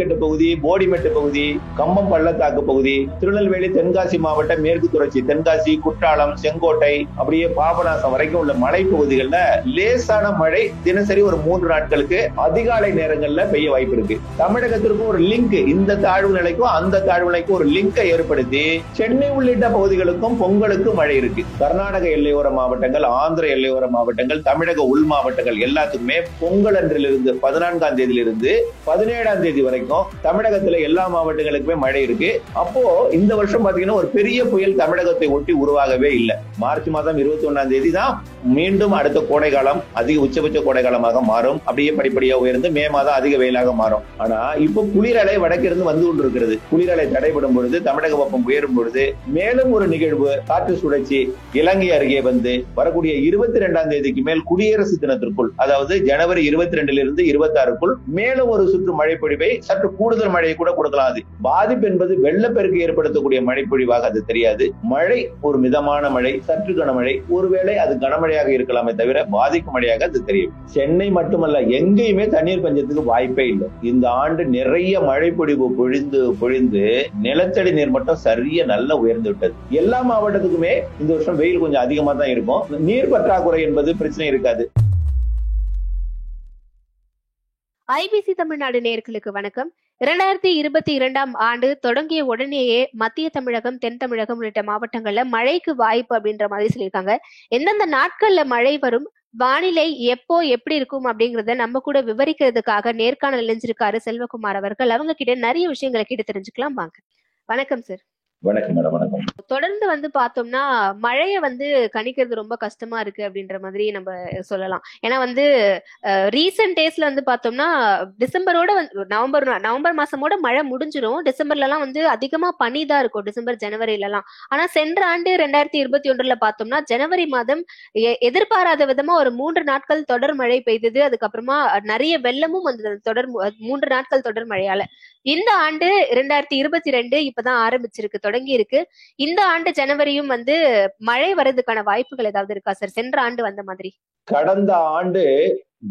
கட்டு பகுதி போடிமெட்டு பகுதி கம்பம் பள்ளத்தாக்கு பகுதி திருநெல்வேலி தென்காசி மாவட்ட மேற்கு தொடர்ச்சி தென்காசி குற்றாலம் செங்கோட்டை அப்படியே பாபநாசம் வரைக்கும் உள்ள மலை பகுதிகளில் லேசான மழை தினசரி ஒரு மூன்று நாட்களுக்கு அதிகாலை நேரங்களில் பெய்ய வாய்ப்பு இருக்கு. தமிழகத்திற்கும் ஒரு லிங்க் இந்த தாழ்வு நிலைக்கும் அந்த தாழ்வு நிலைக்கும் ஒரு லிங்கை ஏற்படுத்தி சென்னை உள்ளிட்ட பகுதிகளுக்கும் பொங்கலுக்கு மழை இருக்கு. கர்நாடக எல்லையோர மாவட்டங்கள் ஆந்திர எல்லையோர மாவட்டங்கள் தமிழக உள் மாவட்டங்கள் எல்லாத்துக்குமே பொங்கல் அன்றிலிருந்து பதினான்காம் தேதியிலிருந்து பதினேழாம் தேதி வரைக்கும் தமிழகத்துல எல்லா மாவட்டங்களுக்குமே மழை இருக்கு. அப்போ இந்த வருஷம் பாத்தீங்கன்னா ஒரு பெரிய புயல் தமிழகத்தை ஒட்டி உருவாகவே இல்லை. மார்ச் மாதம் இருபத்தி ஒன்னாம் தேதி தான் மீண்டும் அடுத்த கோடை காலம் அதிக உச்சபட்ச கோடை காலமாக மாறும். அப்படியே படிப்படியா உயர்ந்து மே மாதம் அதிக வெயிலாக மாறும். ஆனா இப்போ குளிரலை வடக்கிருந்து வந்து கொண்டிருக்கிறது. குளிரலை தடைபடும் பொழுது தமிழக வெப்பம் உயரும் பொழுது மேலும் ஒரு நிகழ்வு காற்று சுழற்சி இலங்கை அருகே வந்து வரக்கூடிய இருபத்தி ரெண்டாம் தேதிக்கு மேல் குடியரசு தினத்திற்குள் அதாவது ஜனவரி இருபத்தி ரெண்டுல இருந்து இருபத்தி ஆறுக்குள் மேலும் ஒரு சுற்று மழை பொழிவை சற்று கூடுதல் மழையை கூட கொடுக்கலாம். அது பாதிப்பு என்பது வெள்ளப்பெருக்கு ஏற்படுத்தக்கூடிய மழை பொழிவாக அது தெரியாது. மழை ஒரு மிதமான மழை சற்று கனமழை ஒருவேளை அது கனமழையாக இருக்கலாமே தவிர பாதிக்கும் மழையாக அது தெரியும். சென்னை மட்டுமல்ல எங்கேயுமே தண்ணீர் பஞ்சத்துக்கு வாய்ப்பே இல்லை. இந்த ஆண்டு நிறைய மழை பொழிவு பொழிந்து பொழிந்து நிலத்தடி நீர் மட்டம் சரிய நல்லா உயர்ந்து விட்டது. எல்லா மாவட்டத்துக்குமே இந்த வருஷம் வெயில் கொஞ்சம் அதிகமா தான் இருக்கும். நீர் பற்றாக்குறை என்பது பிரச்சனை இருக்காது. ஐபிசி தமிழ்நாடு நேர்களுக்கு வணக்கம். இரண்டாயிரத்தி இருபத்தி இரண்டாம் ஆண்டு தொடங்கிய உடனேயே மத்திய தமிழகம் தென் தமிழகம் உள்ளிட்ட மாவட்டங்கள்ல மழைக்கு வாய்ப்பு அப்படின்ற மாதிரி சொல்லியிருக்காங்க. எந்தெந்த நாட்கள்ல மழை வரும் வானிலை எப்போ எப்படி இருக்கும் அப்படிங்கறத நம்ம கூட விவரிக்கிறதுக்காக நேர்காணல் இணைஞ்சிருக்காரு செல்வகுமார் அவர்கள். அவங்க கிட்ட நிறைய விஷயங்களை கிட்ட தெரிஞ்சுக்கலாம். வாங்க. வணக்கம் சார் வணக்கம் மேடம் வணக்கம். தொடர்ந்து வந்து பார்த்தோம்னா மழையை வந்து கணிக்கிறது ரொம்ப கஷ்டமா இருக்கு அப்படின்ற மாதிரி நம்ம சொல்லலாம். ஏன்னா வந்து ரீசெண்ட் டேஸ்ல வந்து பார்த்தோம்னா டிசம்பரோட வந்து நவம்பர் நவம்பர் மாசமோட மழை முடிஞ்சிடும் டிசம்பர்ல எல்லாம் வந்து அதிகமா பனி தான் இருக்கும் டிசம்பர் ஜனவரில எல்லாம் ஆனா சென்ற ஆண்டு ரெண்டாயிரத்தி இருபத்தி ஒன்றுல பார்த்தோம்னா ஜனவரி மாதம் எ- எதிர்பாராத விதமா ஒரு மூன்று நாட்கள் தொடர் மழை பெய்தது. அதுக்கப்புறமா நிறைய வெள்ளமும் வந்தது. தொடர் மூன்று நாட்கள் தொடர் மழையால. இந்த ஆண்டு ரெண்டாயிரத்தி இருபத்தி ரெண்டு இப்பதான் ஆரம்பிச்சிருக்கு தொடங்கி இருக்கு இந்த ஆண்டு ஜனவரியும் வந்து மழை வர்றதுக்கான வாய்ப்புகள் ஏதாவது இருக்கா சார்? சென்ற ஆண்டு வந்த மாதிரி. கடந்த ஆண்டு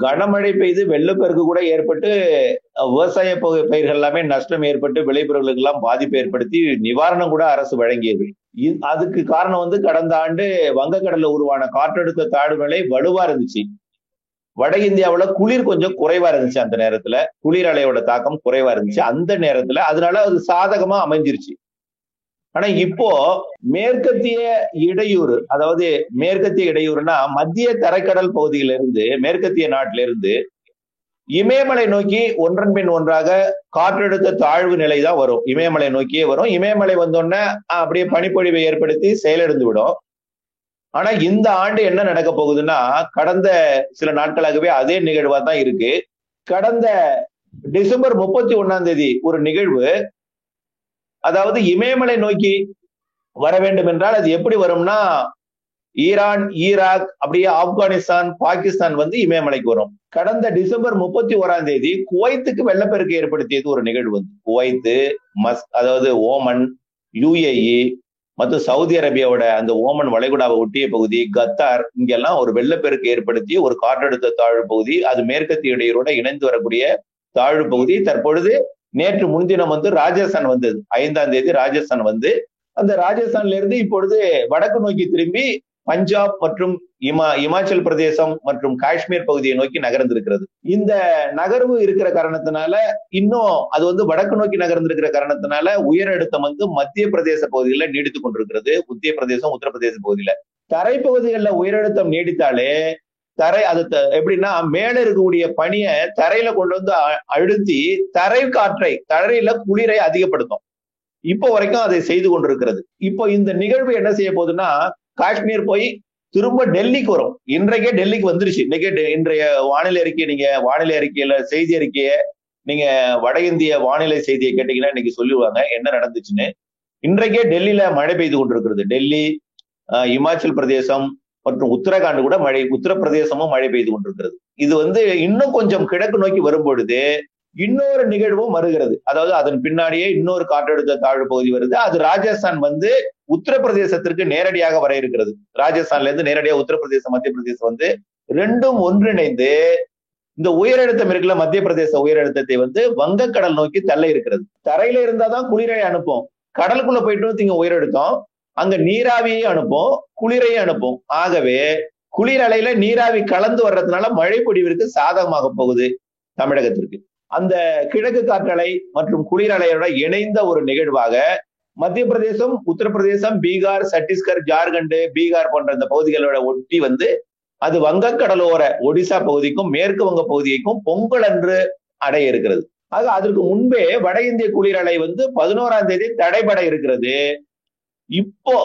கனமழை பெய்து வெள்ளப்பெருக்கு கூட ஏற்பட்டு விவசாய பயிர்கள் எல்லாமே நஷ்டம் ஏற்பட்டு விளைபொருளுக்கு எல்லாம் பாதிப்பு ஏற்படுத்தி நிவாரணம் கூட அரசு வழங்கியது. அதுக்கு காரணம் வந்து கடந்த ஆண்டு வங்கக்கடல்ல உருவான காற்றழுத்த தாழ்வு நிலை வலுவா இருந்துச்சு. வட இந்தியாவுல குளிர் கொஞ்சம் குறைவா இருந்துச்சு அந்த நேரத்துல. குளிர் அலையோட தாக்கம் குறைவா இருந்துச்சு. அந்த நேரத்துல அதனால அது சாதகமா அமைஞ்சிருச்சு. ஆனா இப்போ மேற்கத்திய இடையூறு அதாவது மேற்கத்திய இடையூறுனா மத்திய தரைக்கடல் பகுதியிலிருந்து மேற்கத்திய நாட்டில இருந்து இமயமலை நோக்கி ஒன்றன் பின் ஒன்றாக காற்றழுத்த தாழ்வு நிலை தான் வரும். இமயமலை நோக்கியே வரும். இமயமலை வந்தோடனே அஹ், அப்படியே பனிப்பொழிவை ஏற்படுத்தி செயலிழந்து விடும். ஆனா இந்த ஆண்டு என்ன நடக்க போகுதுன்னா கடந்த சில நாட்களாகவே அதே நிகழ்வா தான் இருக்கு. கடந்த டிசம்பர் முப்பத்தி ஒன்னாம் தேதி ஒரு நிகழ்வு அதாவது இமயமலை நோக்கி வர வேண்டும் என்றால் அது எப்படி வரும்னா ஈரான் ஈராக் அப்படியே ஆப்கானிஸ்தான் பாகிஸ்தான் வந்து இமயமலைக்கு வரும். கடந்த டிசம்பர் முப்பத்தி ஓராம் தேதி குவைத்துக்கு வெள்ளப்பெருக்கு ஏற்படுத்தியது ஒரு நிகழ்வு வந்து. குவைத்து மஸ் அதாவது ஓமன் யுஏஇ மற்றும் சவுதி அரேபியாவோட அந்த ஓமன் வளைகுடாவை ஒட்டிய பகுதி கத்தார் இங்கெல்லாம் ஒரு வெள்ளப்பெருக்கு ஏற்படுத்தி ஒரு காற்றழுத்த தாழ்வு பகுதி அது மேற்கத்திய இடையூரோட இணைந்து வரக்கூடிய தாழ்வு பகுதி. தற்பொழுது நேற்று முன்தினம் வந்து ராஜஸ்தான் வந்தது. ஐந்தாம் தேதி ராஜஸ்தான் வந்து. அந்த ராஜஸ்தான்ல இருந்து இப்பொழுது வடக்கு நோக்கி திரும்பி பஞ்சாப் மற்றும் இமா இமாச்சல் பிரதேசம் மற்றும் காஷ்மீர் பகுதியை நோக்கி நகர்ந்திருக்கிறது. இந்த நகர்வு இருக்கிற காரணத்தினால இன்னும் அது வந்து வடக்கு நோக்கி நகர்ந்திருக்கிற காரணத்தினால உயர் அழுத்தம் வந்து மத்திய பிரதேச பகுதிகளில் நீடித்துக் கொண்டிருக்கிறது. மத்திய பிரதேசம் உத்தரப்பிரதேச பகுதியில. தரைப்பகுதிகளில் உயரழுத்தம் நீடித்தாலே தரை அது த- எப்படின்னா மேல இருக்கக்கூடிய பனியை தரையில கொண்டு வந்து அ- அழுத்தி தரை காற்றை தரையில குளிரை அதிகப்படுத்தும். இப்போ வரைக்கும் அதை செய்து கொண்டிருக்கிறது. இப்போ இந்த நிகழ்வு என்ன செய்ய போகுதுன்னா காஷ்மீர் போய் திரும்ப டெல்லிக்கு வரும். இன்றைக்கே டெல்லிக்கு வந்துருச்சு. இன்னைக்கே டெ- இன்றைய வானிலை அறிக்கை நீங்க வானிலை அறிக்கையில செய்தி அறிக்கையை நீங்க வட இந்திய வானிலை செய்தியை கேட்டீங்கன்னா இன்னைக்கு சொல்லுவாங்க என்ன நடந்துச்சுன்னு. இன்றைக்கே டெல்லியில மழை பெய்து கொண்டிருக்கிறது. டெல்லி இமாச்சல் பிரதேசம் மற்றும் உத்தரகாண்ட் கூட மழை உத்தரப்பிரதேசமும் மழை பெய்து கொண்டிருக்கிறது. இது வந்து இன்னும் கொஞ்சம் கிழக்கு நோக்கி வரும் பொழுது இன்னொரு நிகழ்வும் வருகிறது. அதாவது அதன் பின்னாடியே இன்னொரு காற்றழுத்த தாழ்வு பகுதி வருது. அது ராஜஸ்தான் வந்து உத்தரப்பிரதேசத்திற்கு நேரடியாக வர இருக்கிறது. ராஜஸ்தான்ல இருந்து நேரடியாக உத்தரப்பிரதேசம் மத்திய பிரதேசம் வந்து ரெண்டும் ஒன்றிணைந்து இந்த உயரழுத்தம் இருக்குல்ல மத்திய பிரதேச உயரழுத்தத்தை வந்து வங்கக்கடல் நோக்கி தள்ள இருக்கிறது. தரையில இருந்தாதான் குளிரை அனுப்பும். கடலுக்குள்ள போயிட்டு இங்க உயரழுத்தம். அங்க நீராவியை அனுப்பும் குளிரையும் அனுப்பும். ஆகவே குளிர் அலையில நீராவி கலந்து வர்றதுனால மழை பொழிவிற்கு சாதகமாக போகுது தமிழகத்திற்கு. அந்த கிழக்கு காற்றலை மற்றும் குளிர் அலையோட இணைந்த ஒரு நிகழ்வாக மத்திய பிரதேசம் உத்தரப்பிரதேசம் பீகார் சத்தீஸ்கர் ஜார்க்கண்ட் பீகார் போன்ற இந்த பகுதிகளோட ஒட்டி வந்து அது வங்கக்கடலோர ஒடிசா பகுதிக்கும் மேற்கு வங்க பகுதிக்கும் பொங்கல் அன்று அடைய இருக்கிறது. ஆக அதற்கு முன்பே வட இந்திய குளிரலை வந்து பதினோராம் தேதி தடைபட இருக்கிறது. இப்போ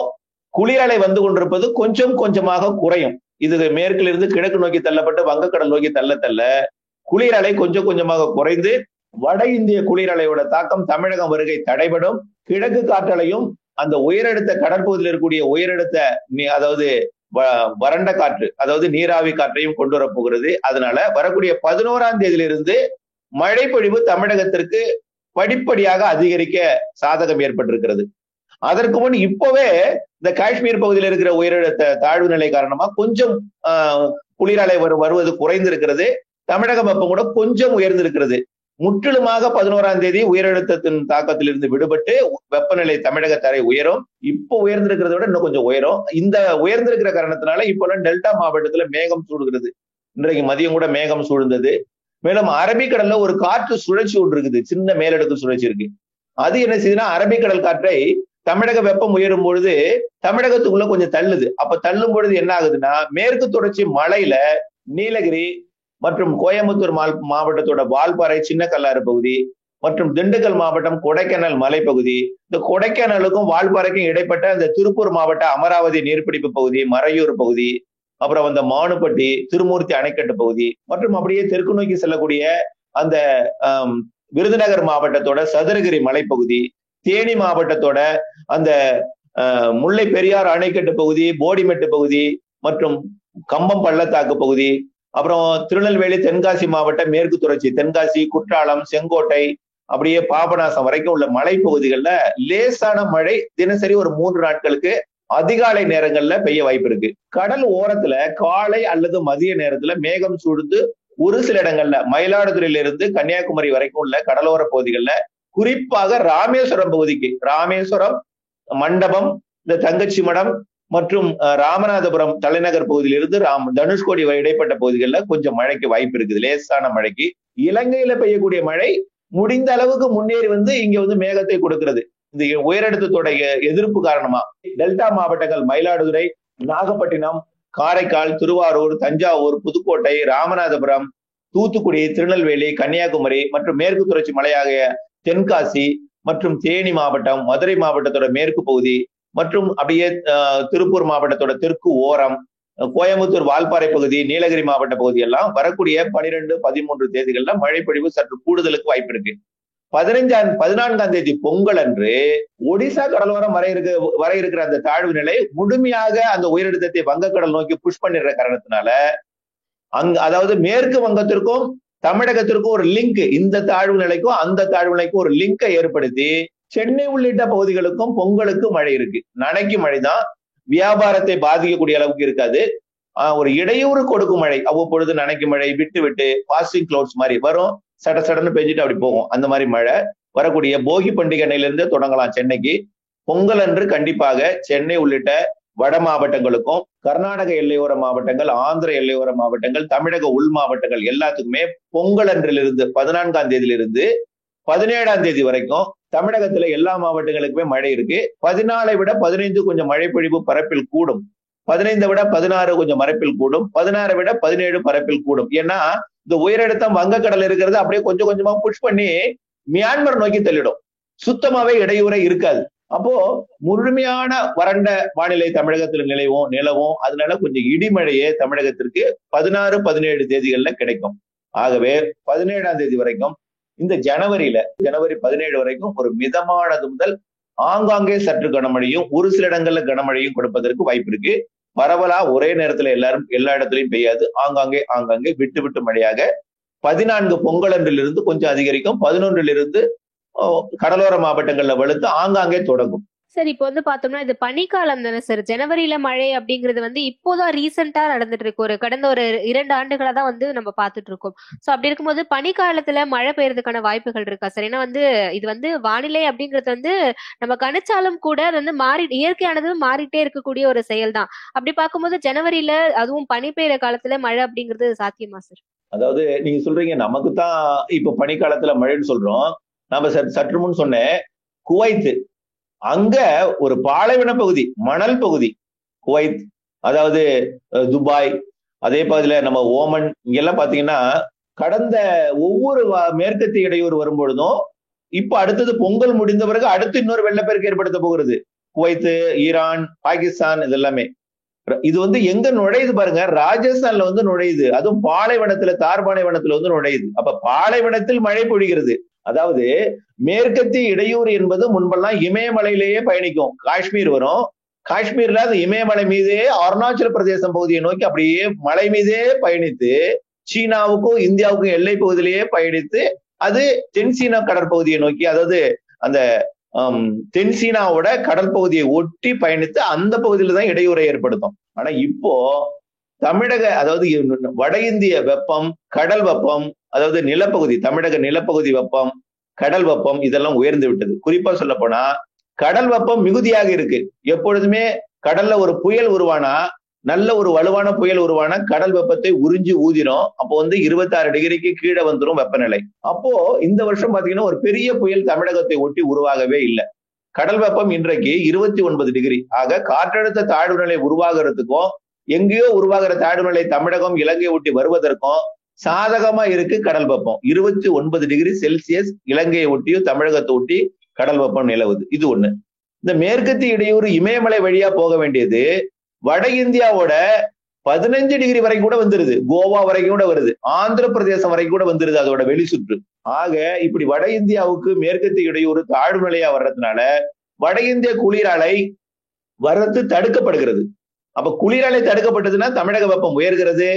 குளிரலை வந்து கொண்டிருப்பது கொஞ்சம் கொஞ்சமாக குறையும். இது மேற்கிலிருந்து கிழக்கு நோக்கி தள்ளப்பட்டு வங்கக்கடல் நோக்கி தள்ள தள்ள குளிரலை கொஞ்சம் கொஞ்சமாக குறைந்து வட இந்திய குளிரலையோட தாக்கம் தமிழகம் வருகை தடைபடும். கிழக்கு காற்றலையும் அந்த உயரடுத்த கடற்பகுதியில் இருக்கக்கூடிய உயரடுத்த அதாவது வறண்ட காற்று அதாவது நீராவி காற்றையும் கொண்டு வரப்போகிறது அதனால வரக்கூடிய பதினோராம் தேதியிலிருந்து மழை பொழிவு தமிழகத்திற்கு படிப்படியாக அதிகரிக்க சாதகம் ஏற்பட்டிருக்கிறது. அதற்கு முன் இப்பவே இந்த காஷ்மீர் பகுதியில் இருக்கிற உயரழுத்த தாழ்வு நிலை காரணமா கொஞ்சம் குளிரலை வருவது குறைந்திருக்கிறது. தமிழக வெப்பம் கூட கொஞ்சம் உயர்ந்திருக்கிறது. முற்றிலுமாக பதினோராம் தேதி உயரழுத்தத்தின் தாக்கத்திலிருந்து விடுபட்டு வெப்பநிலை தமிழக தரை உயரும். இப்போ உயர்ந்திருக்கிறத விட இன்னும் கொஞ்சம் உயரும். இந்த உயர்ந்திருக்கிற காரணத்தினால இப்பெல்லாம் டெல்டா மாவட்டத்துல மேகம் சூடுகிறது. இன்றைக்கு மதியம் கூட மேகம் சூழ்ந்தது. மேலும் அரபிக்கடல்ல ஒரு காற்று சுழற்சி ஒன்று இருக்குது. சின்ன மேலடுக்கு சுழற்சி இருக்கு. அது என்ன செய்யுதுன்னா அரபிக்கடல் காற்றை தமிழக வெப்பம் உயரும் பொழுது தமிழகத்துக்குள்ள கொஞ்சம் தள்ளுது. அப்ப தள்ளும் பொழுது என்ன ஆகுதுன்னா மேற்கு தொடர்ச்சி மலையில நீலகிரி மற்றும் கோயம்புத்தூர் மாவட்டத்தோட வால்பாறை சின்ன கல்லாறு பகுதி மற்றும் திண்டுக்கல் மாவட்டம் கொடைக்கானல் மலைப்பகுதி. இந்த கொடைக்கானலுக்கும் வால்பாறைக்கும் இடைப்பட்ட இந்த திருப்பூர் மாவட்ட அமராவதி நீர்பிடிப்பு பகுதி மறையூர் பகுதி அப்புறம் அந்த மானுப்பட்டி திருமூர்த்தி அணைக்கட்டு பகுதி மற்றும் அப்படியே தெற்கு நோக்கி செல்லக்கூடிய அந்த விருதுநகர் மாவட்டத்தோட சதுரகிரி மலைப்பகுதி தேனி மாவட்டத்தோட அந்த முல்லை பெரியார் அணைக்கட்டு பகுதி போடிமெட்டு பகுதி மற்றும் கம்பம் பள்ளத்தாக்கு பகுதி அப்புறம் திருநெல்வேலி தென்காசி மாவட்டம் மேற்கு தொடர்ச்சி தென்காசி குற்றாலம் செங்கோட்டை அப்படியே பாபநாசம் வரைக்கும் உள்ள மலைப்பகுதிகளில் லேசான மழை தினசரி ஒரு மூன்று நாட்களுக்கு அதிகாலை நேரங்கள்ல பெய்ய வாய்ப்பு இருக்கு. கடல் ஓரத்துல காலை அல்லது மதிய நேரத்துல மேகம் சூழ்ந்து ஒரு சில இடங்கள்ல மயிலாடுதுறையில இருந்து கன்னியாகுமரி வரைக்கும் உள்ள கடலோர பகுதிகளில் குறிப்பாக ராமேஸ்வரம் பகுதிக்கு ராமேஸ்வரம் மண்டபம் இந்த தங்கச்சி மடம் மற்றும் ராமநாதபுரம் தலைநகர் பகுதியிலிருந்து ராம் தனுஷ்கோடி இடைப்பட்ட பகுதிகளில் கொஞ்சம் மழைக்கு வாய்ப்பு இருக்குது லேசான மழைக்கு. இலங்கையில பெய்யக்கூடிய மழை முடிந்த அளவுக்கு முன்னேறி வந்து இங்க வந்து மேகத்தை கொடுக்கிறது. இந்த உயரடுத்தத்துடைய எதிர்ப்பு காரணமா. டெல்டா மாவட்டங்கள் மயிலாடுதுறை நாகப்பட்டினம் காரைக்கால் திருவாரூர் தஞ்சாவூர் புதுக்கோட்டை ராமநாதபுரம் தூத்துக்குடி திருநெல்வேலி கன்னியாகுமரி மற்றும் மேற்கு தொடர்ச்சி மலையாகிய தென்காசி மற்றும் தேனி மாவட்டம் மதுரை மாவட்டத்தோட மேற்கு பகுதி மற்றும் அப்படியே திருப்பூர் மாவட்டத்தோட தெற்கு ஓரம் கோயம்புத்தூர் வால்பாறை பகுதி நீலகிரி மாவட்ட பகுதி எல்லாம் வரக்கூடிய பனிரெண்டு பதிமூன்று தேதிகள்ல மழைப்பொழிவு சற்று கூடுதலுக்கு வாய்ப்பு இருக்கு. பதினைஞ்சாம் பதினான்காம் தேதி பொங்கல் அன்று ஒடிசா கடலோரம் வர இருக்க வர இருக்கிற அந்த தாழ்வு நிலை முழுமையாக அந்த உயரழுத்தத்தை வங்கக்கடல் நோக்கி புஷ் பண்ணிடுற காரணத்தினால அங்க அதாவது மேற்கு வங்கத்திற்கும் தமிழகத்திற்கும் ஒரு லிங்க் இந்த தாழ்வு நிலைக்கும் அந்த தாழ்வு நிலைக்கும் ஒரு லிங்கை ஏற்படுத்தி சென்னை உள்ளிட்ட பகுதிகளுக்கும் பொங்கலுக்கு மழை இருக்கு. நனைக்கு மழை தான். வியாபாரத்தை பாதிக்கக்கூடிய அளவுக்கு இருக்காது. ஒரு இடையூறு கொடுக்கும் மழை. அவ்வப்பொழுது நனைக்கு மழை விட்டு விட்டு பாசிங் கிளவுட்ஸ் மாதிரி வரும். சட சடன்னு பெஞ்சிட்டு அப்படி போகும். அந்த மாதிரி மழை. வரக்கூடிய போகி பண்டிகை அன்னையிலிருந்து தொடங்கலாம் சென்னைக்கு. பொங்கல் அன்று கண்டிப்பாக சென்னை உள்ளிட்ட வட மாவட்டங்களுக்கும் கர்நாடக எல்லையோர மாவட்டங்கள் ஆந்திர எல்லையோர மாவட்டங்கள் தமிழக உள் மாவட்டங்கள் எல்லாத்துக்குமே பொங்கல் அன்றிலிருந்து பதினான்காம் தேதியிலிருந்து பதினேழாம் தேதி வரைக்கும் தமிழகத்துல எல்லா மாவட்டங்களுக்குமே மழை இருக்கு. பதினாலை விட பதினைந்து கொஞ்சம் மழை பொழிவு பரப்பில் கூடும். பதினைந்தை விட பதினாறு கொஞ்சம் மரப்பில் கூடும். பதினாறை விட பதினேழு பரப்பில் கூடும். ஏன்னா இந்த உயரழுத்தம் வங்கக்கடல் இருக்கிறது அப்படியே கொஞ்சம் கொஞ்சமா புஷ் பண்ணி மியான்மர் நோக்கி தள்ளிடும். சுத்தமாவே இடையூறே இருக்காது. அப்போ முழுமையான வறண்ட வானிலை தமிழகத்தில் நிலவும் நிலவும். அதனால கொஞ்சம் இடிமழையே தமிழகத்திற்கு பதினாறு பதினேழு தேதிகள்ல கிடைக்கும். ஆகவே பதினேழாம் தேதி வரைக்கும் இந்த ஜனவரியில ஜனவரி பதினேழு வரைக்கும் ஒரு மிதமானது முதல் ஆங்காங்கே சற்று கனமழையும் ஒரு சில இடங்கள்ல கனமழையும் கொடுப்பதற்கு வாய்ப்பு இருக்கு. பரவலா ஒரே நேரத்துல எல்லாரும் எல்லா இடத்துலையும் பெய்யாது. ஆங்காங்கே ஆங்காங்கே விட்டு விட்டு மழையாக பதினான்கு பொங்கல் அன்றிலிருந்து கொஞ்சம் அதிகரிக்கும். பதினொன்றிலிருந்து கடலோர மாவட்டங்கள்ல வலுத்து ஆங்காங்கே தொடங்கும். சார் இப்போ வந்து பார்த்தோம்னா இது பனிக்காலம் தானே சார் ஜனவரியில மழை அப்படிங்கிறது வந்து இப்போதான் ரீசெண்டா நடந்துட்டு இருக்கு ஒரு கடந்த ஒரு இரண்டு ஆண்டுகளா தான் வந்து நம்ம பார்த்துட்டு இருக்கோம் சோ அப்படி இருக்கும்போது பனிக்காலத்துல மழை பெய்யறதுக்கான வாய்ப்புகள் இருக்கா சார் ஏன்னா வந்து இது வந்து வானிலை அப்படிங்கிறது வந்து நம்ம கணிச்சாலும் கூட அது வந்து மாறி இயற்கையானது மாறிட்டே இருக்கக்கூடிய ஒரு செயல் தான் அப்படி பார்க்கும்போது ஜனவரியில அதுவும் பனி பெய்யற காலத்துல மழை அப்படிங்கிறது சாத்தியமா சார் அதாவது நீங்க சொல்றீங்க நமக்கு தான் இப்ப பனிக்காலத்துல மழைன்னு சொல்றோம். நம்ம சற்று முன் சொன்னேன் குவைத்து. அங்க ஒரு பாலைவன பகுதி மணல் பகுதி குவைத். அதாவது துபாய். அதே பகுதியில நம்ம ஓமன் இங்கெல்லாம் பாத்தீங்கன்னா கடந்த ஒவ்வொரு மேற்கத்திய இடையூறு வரும்பொழுதும் இப்ப அடுத்தது பொங்கல் முடிந்த பிறகு அடுத்து இன்னொரு வெள்ளப்பெருக்கு ஏற்படுத்த போகிறது. குவைத்து ஈரான் பாகிஸ்தான் இது எல்லாமே இது வந்து எங்க நுழையுது பாருங்க ராஜஸ்தான்ல வந்து நுழையுது. அதுவும் பாலைவனத்துல தார்பாலைவனத்துல வந்து நுழையுது. அப்ப பாலைவனத்தில் மழை பொழிகிறது. அதாவது மேற்கத்திய இடையூறு என்பது முன்பெல்லாம் இமயமலையிலேயே பயணிக்கும். காஷ்மீர் வரும். காஷ்மீர்ல அது இமயமலை மீதே அருணாச்சல பிரதேசம் பகுதியை நோக்கி அப்படியே மலை மீதே பயணித்து சீனாவுக்கும் இந்தியாவுக்கும் எல்லை பகுதியிலேயே பயணித்து அது தென்சீனா கடற்பகுதியை நோக்கி அதாவது அந்த தென்சீனாவோட கடற்பகுதியை ஒட்டி பயணித்து அந்த பகுதியில தான் இடையூறை ஏற்படுத்தும். ஆனா இப்போ தமிழக அதாவது வட இந்திய வெப்பம் கடல் வெப்பம் அதாவது நிலப்பகுதி தமிழக நிலப்பகுதி வெப்பம் கடல் வெப்பம் இதெல்லாம் உயர்ந்து விட்டது. குறிப்பா சொல்ல போனா கடல் வெப்பம் மிகுதியாக இருக்கு. எப்பொழுதுமே கடல்ல ஒரு புயல் உருவானா நல்ல ஒரு வலுவான புயல் உருவான கடல் வெப்பத்தை உறிஞ்சி ஊதிரும். அப்போ வந்து இருபத்தாறு டிகிரிக்கு கீழே வந்துடும் வெப்பநிலை. அப்போ இந்த வருஷம் பாத்தீங்கன்னா ஒரு பெரிய புயல் தமிழகத்தை ஒட்டி உருவாகவே இல்லை. கடல் வெப்பம் இன்றைக்கு இருபத்தி ஒன்பது டிகிரி. ஆக காற்றழுத்த தாழ்வு நிலை உருவாகிறதுக்கும் எங்கேயோ உருவாகிற தாழ்வுநிலை தமிழகம் இலங்கை ஒட்டி வருவதற்கும் சாதகமா இருக்கு கடல் வெப்பம். இருபத்தி ஒன்பது டிகிரி செல்சியஸ் இலங்கையை ஒட்டியும் தமிழகத்தை ஒட்டி கடல் வெப்பம் நிலவுது. இது ஒண்ணு. இந்த மேற்கத்திய இடையூறு இமயமலை வழியா போக வேண்டியது வட இந்தியாவோட பதினஞ்சு டிகிரி வரைக்கும் கூட வந்துருது. கோவா வரைக்கும் கூட வருது. ஆந்திர பிரதேசம் வரைக்கும் கூட வந்துருது அதோட வெளி சுற்று. ஆக இப்படி வட இந்தியாவுக்கு மேற்கத்திய இடையூறு தாழ்வு நிலையா வர்றதுனால வட இந்திய குளிராலை வர்றது தடுக்கப்படுகிறது. அப்ப குளிரலை தடுக்கப்பட்டதுன்னா தமிழக வெப்பம் உயர்கிறது.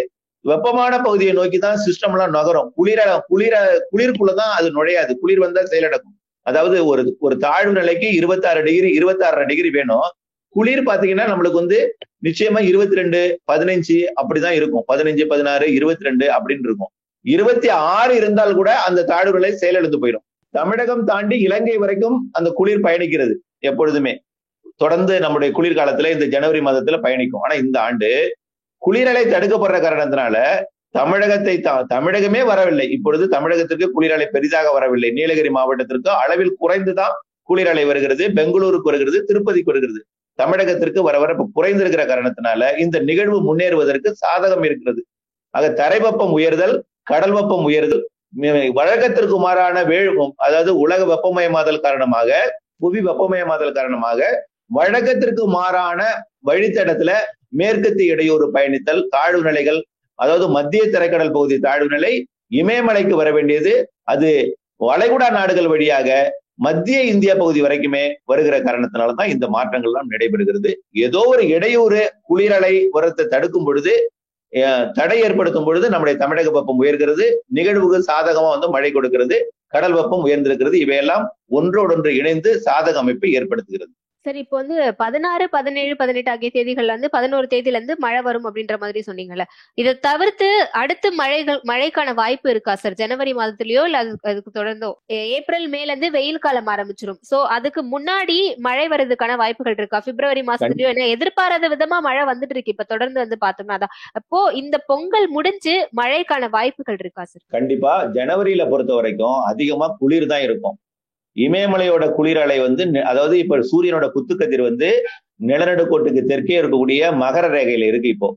வெப்பமான பகுதியை நோக்கி தான் சிஸ்டம் எல்லாம் நகரும். குளிர குளிர குளிர்க்குள்ளதான் அது நுழையாது. குளிர் வந்தா செயலடக்கும் அதாவது ஒரு ஒரு தாழ்வு நிலைக்கு இருபத்தாறு டிகிரி இருபத்தாறு டிகிரி வேணும். குளிர் பாத்தீங்கன்னா நம்மளுக்கு வந்து நிச்சயமா இருபத்தி ரெண்டு பதினஞ்சு அப்படிதான் இருக்கும். பதினஞ்சு பதினாறு இருபத்தி ரெண்டு அப்படின்னு இருக்கும். இருபத்தி ஆறு இருந்தால் கூட அந்த தாழ்வு நிலை செயலிழந்து போயிடும். தமிழகம் தாண்டி இலங்கை வரைக்கும் அந்த குளிர் பயணிக்கிறது எப்பொழுதுமே. தொடர்ந்து நம்முடைய குளிர்காலத்துல இந்த ஜனவரி மாதத்துல பயணிக்கும். ஆனா இந்த ஆண்டு குளிரலை தடுக்கப்படுற காரணத்தினால தமிழகத்தை தமிழகமே வரவில்லை. இப்பொழுது தமிழகத்திற்கு குளிரலை பெரிதாக வரவில்லை. நீலகிரி மாவட்டத்திற்கு அளவில் குறைந்துதான் குளிரலை வருகிறது. பெங்களூருக்கு வருகிறது திருப்பதிக்கு வருகிறது. தமிழகத்திற்கு வர வர குறைந்திருக்கிற காரணத்தினால இந்த நிகழ்வு முன்னேறுவதற்கு சாதகம் இருக்கிறது. ஆக தரைவெப்பம் உயர்தல் கடல் வெப்பம் உயர்தல் வழக்கத்திற்கு மாறான வேழ்வும் அதாவது உலக வெப்பமயமாதல் காரணமாக புவி வெப்பமயமாதல் காரணமாக வழக்கத்திற்கு மாறான வழித்தடத்துல மேற்கத்து இடையூறு பயணித்தல் தாழ்வு நிலைகள் அதாவது மத்திய திரைக்கடல் பகுதி தாழ்வு நிலை இமயமலைக்கு வர வேண்டியது அது வளைகுடா நாடுகள் வழியாக மத்திய இந்தியா பகுதி வரைக்குமே வருகிற காரணத்தினாலதான் இந்த மாற்றங்கள் எல்லாம் நடைபெறுகிறது. ஏதோ ஒரு இடையூறு குளிரலை உரத்தை தடுக்கும் பொழுது தடை ஏற்படுத்தும் பொழுது நம்முடைய தமிழக வெப்பம் உயர்கிறது நிகழ்வுக்கு சாதகமா வந்து மழை கொடுக்கிறது கடல் வெப்பம் உயர்ந்திருக்கிறது இவையெல்லாம் ஒன்றோடொன்று இணைந்து சாதக அமைப்பை ஏற்படுத்துகிறது. சரி இப்போ வந்து பதினாறு பதினேழு பதினெட்டு ஆகிய தேதிகள்ல இருந்து பதினோரு தேதியில இருந்து மழை வரும் அப்படின்ற மாதிரி சொன்னீங்கல்ல. இதை தவிர்த்து அடுத்து மழைகள் மழைக்கான வாய்ப்பு இருக்கா சார் ஜனவரி மாதத்துலயோ இல்ல அது அதுக்கு தொடர்ந்தோ? ஏப்ரல் மேல இருந்து வெயில் காலம் ஆரம்பிச்சிரும். சோ அதுக்கு முன்னாடி மழை வர்றதுக்கான வாய்ப்புகள் இருக்கா? பிப்ரவரி மாசத்துலயோ ஏன்னா எதிர்பாராத விதமா மழை வந்துட்டு இருக்கு. இப்ப தொடர்ந்து வந்து பார்த்தோம்னா அதான். அப்போ இந்த பொங்கல் முடிஞ்சு மழைக்கான வாய்ப்புகள் இருக்கா சார் கண்டிப்பா. ஜனவரியில பொறுத்த வரைக்கும் அதிகமா குளிர் தான் இருக்கும். இமயமலையோட குளிரலை வந்து அதாவது இப்ப சூரியனோட குத்துக்கதிர் வந்து நிலநடுக்கோட்டுக்கு தெற்கே இருக்கக்கூடிய மகர ரேகையில இருக்கு இப்போ.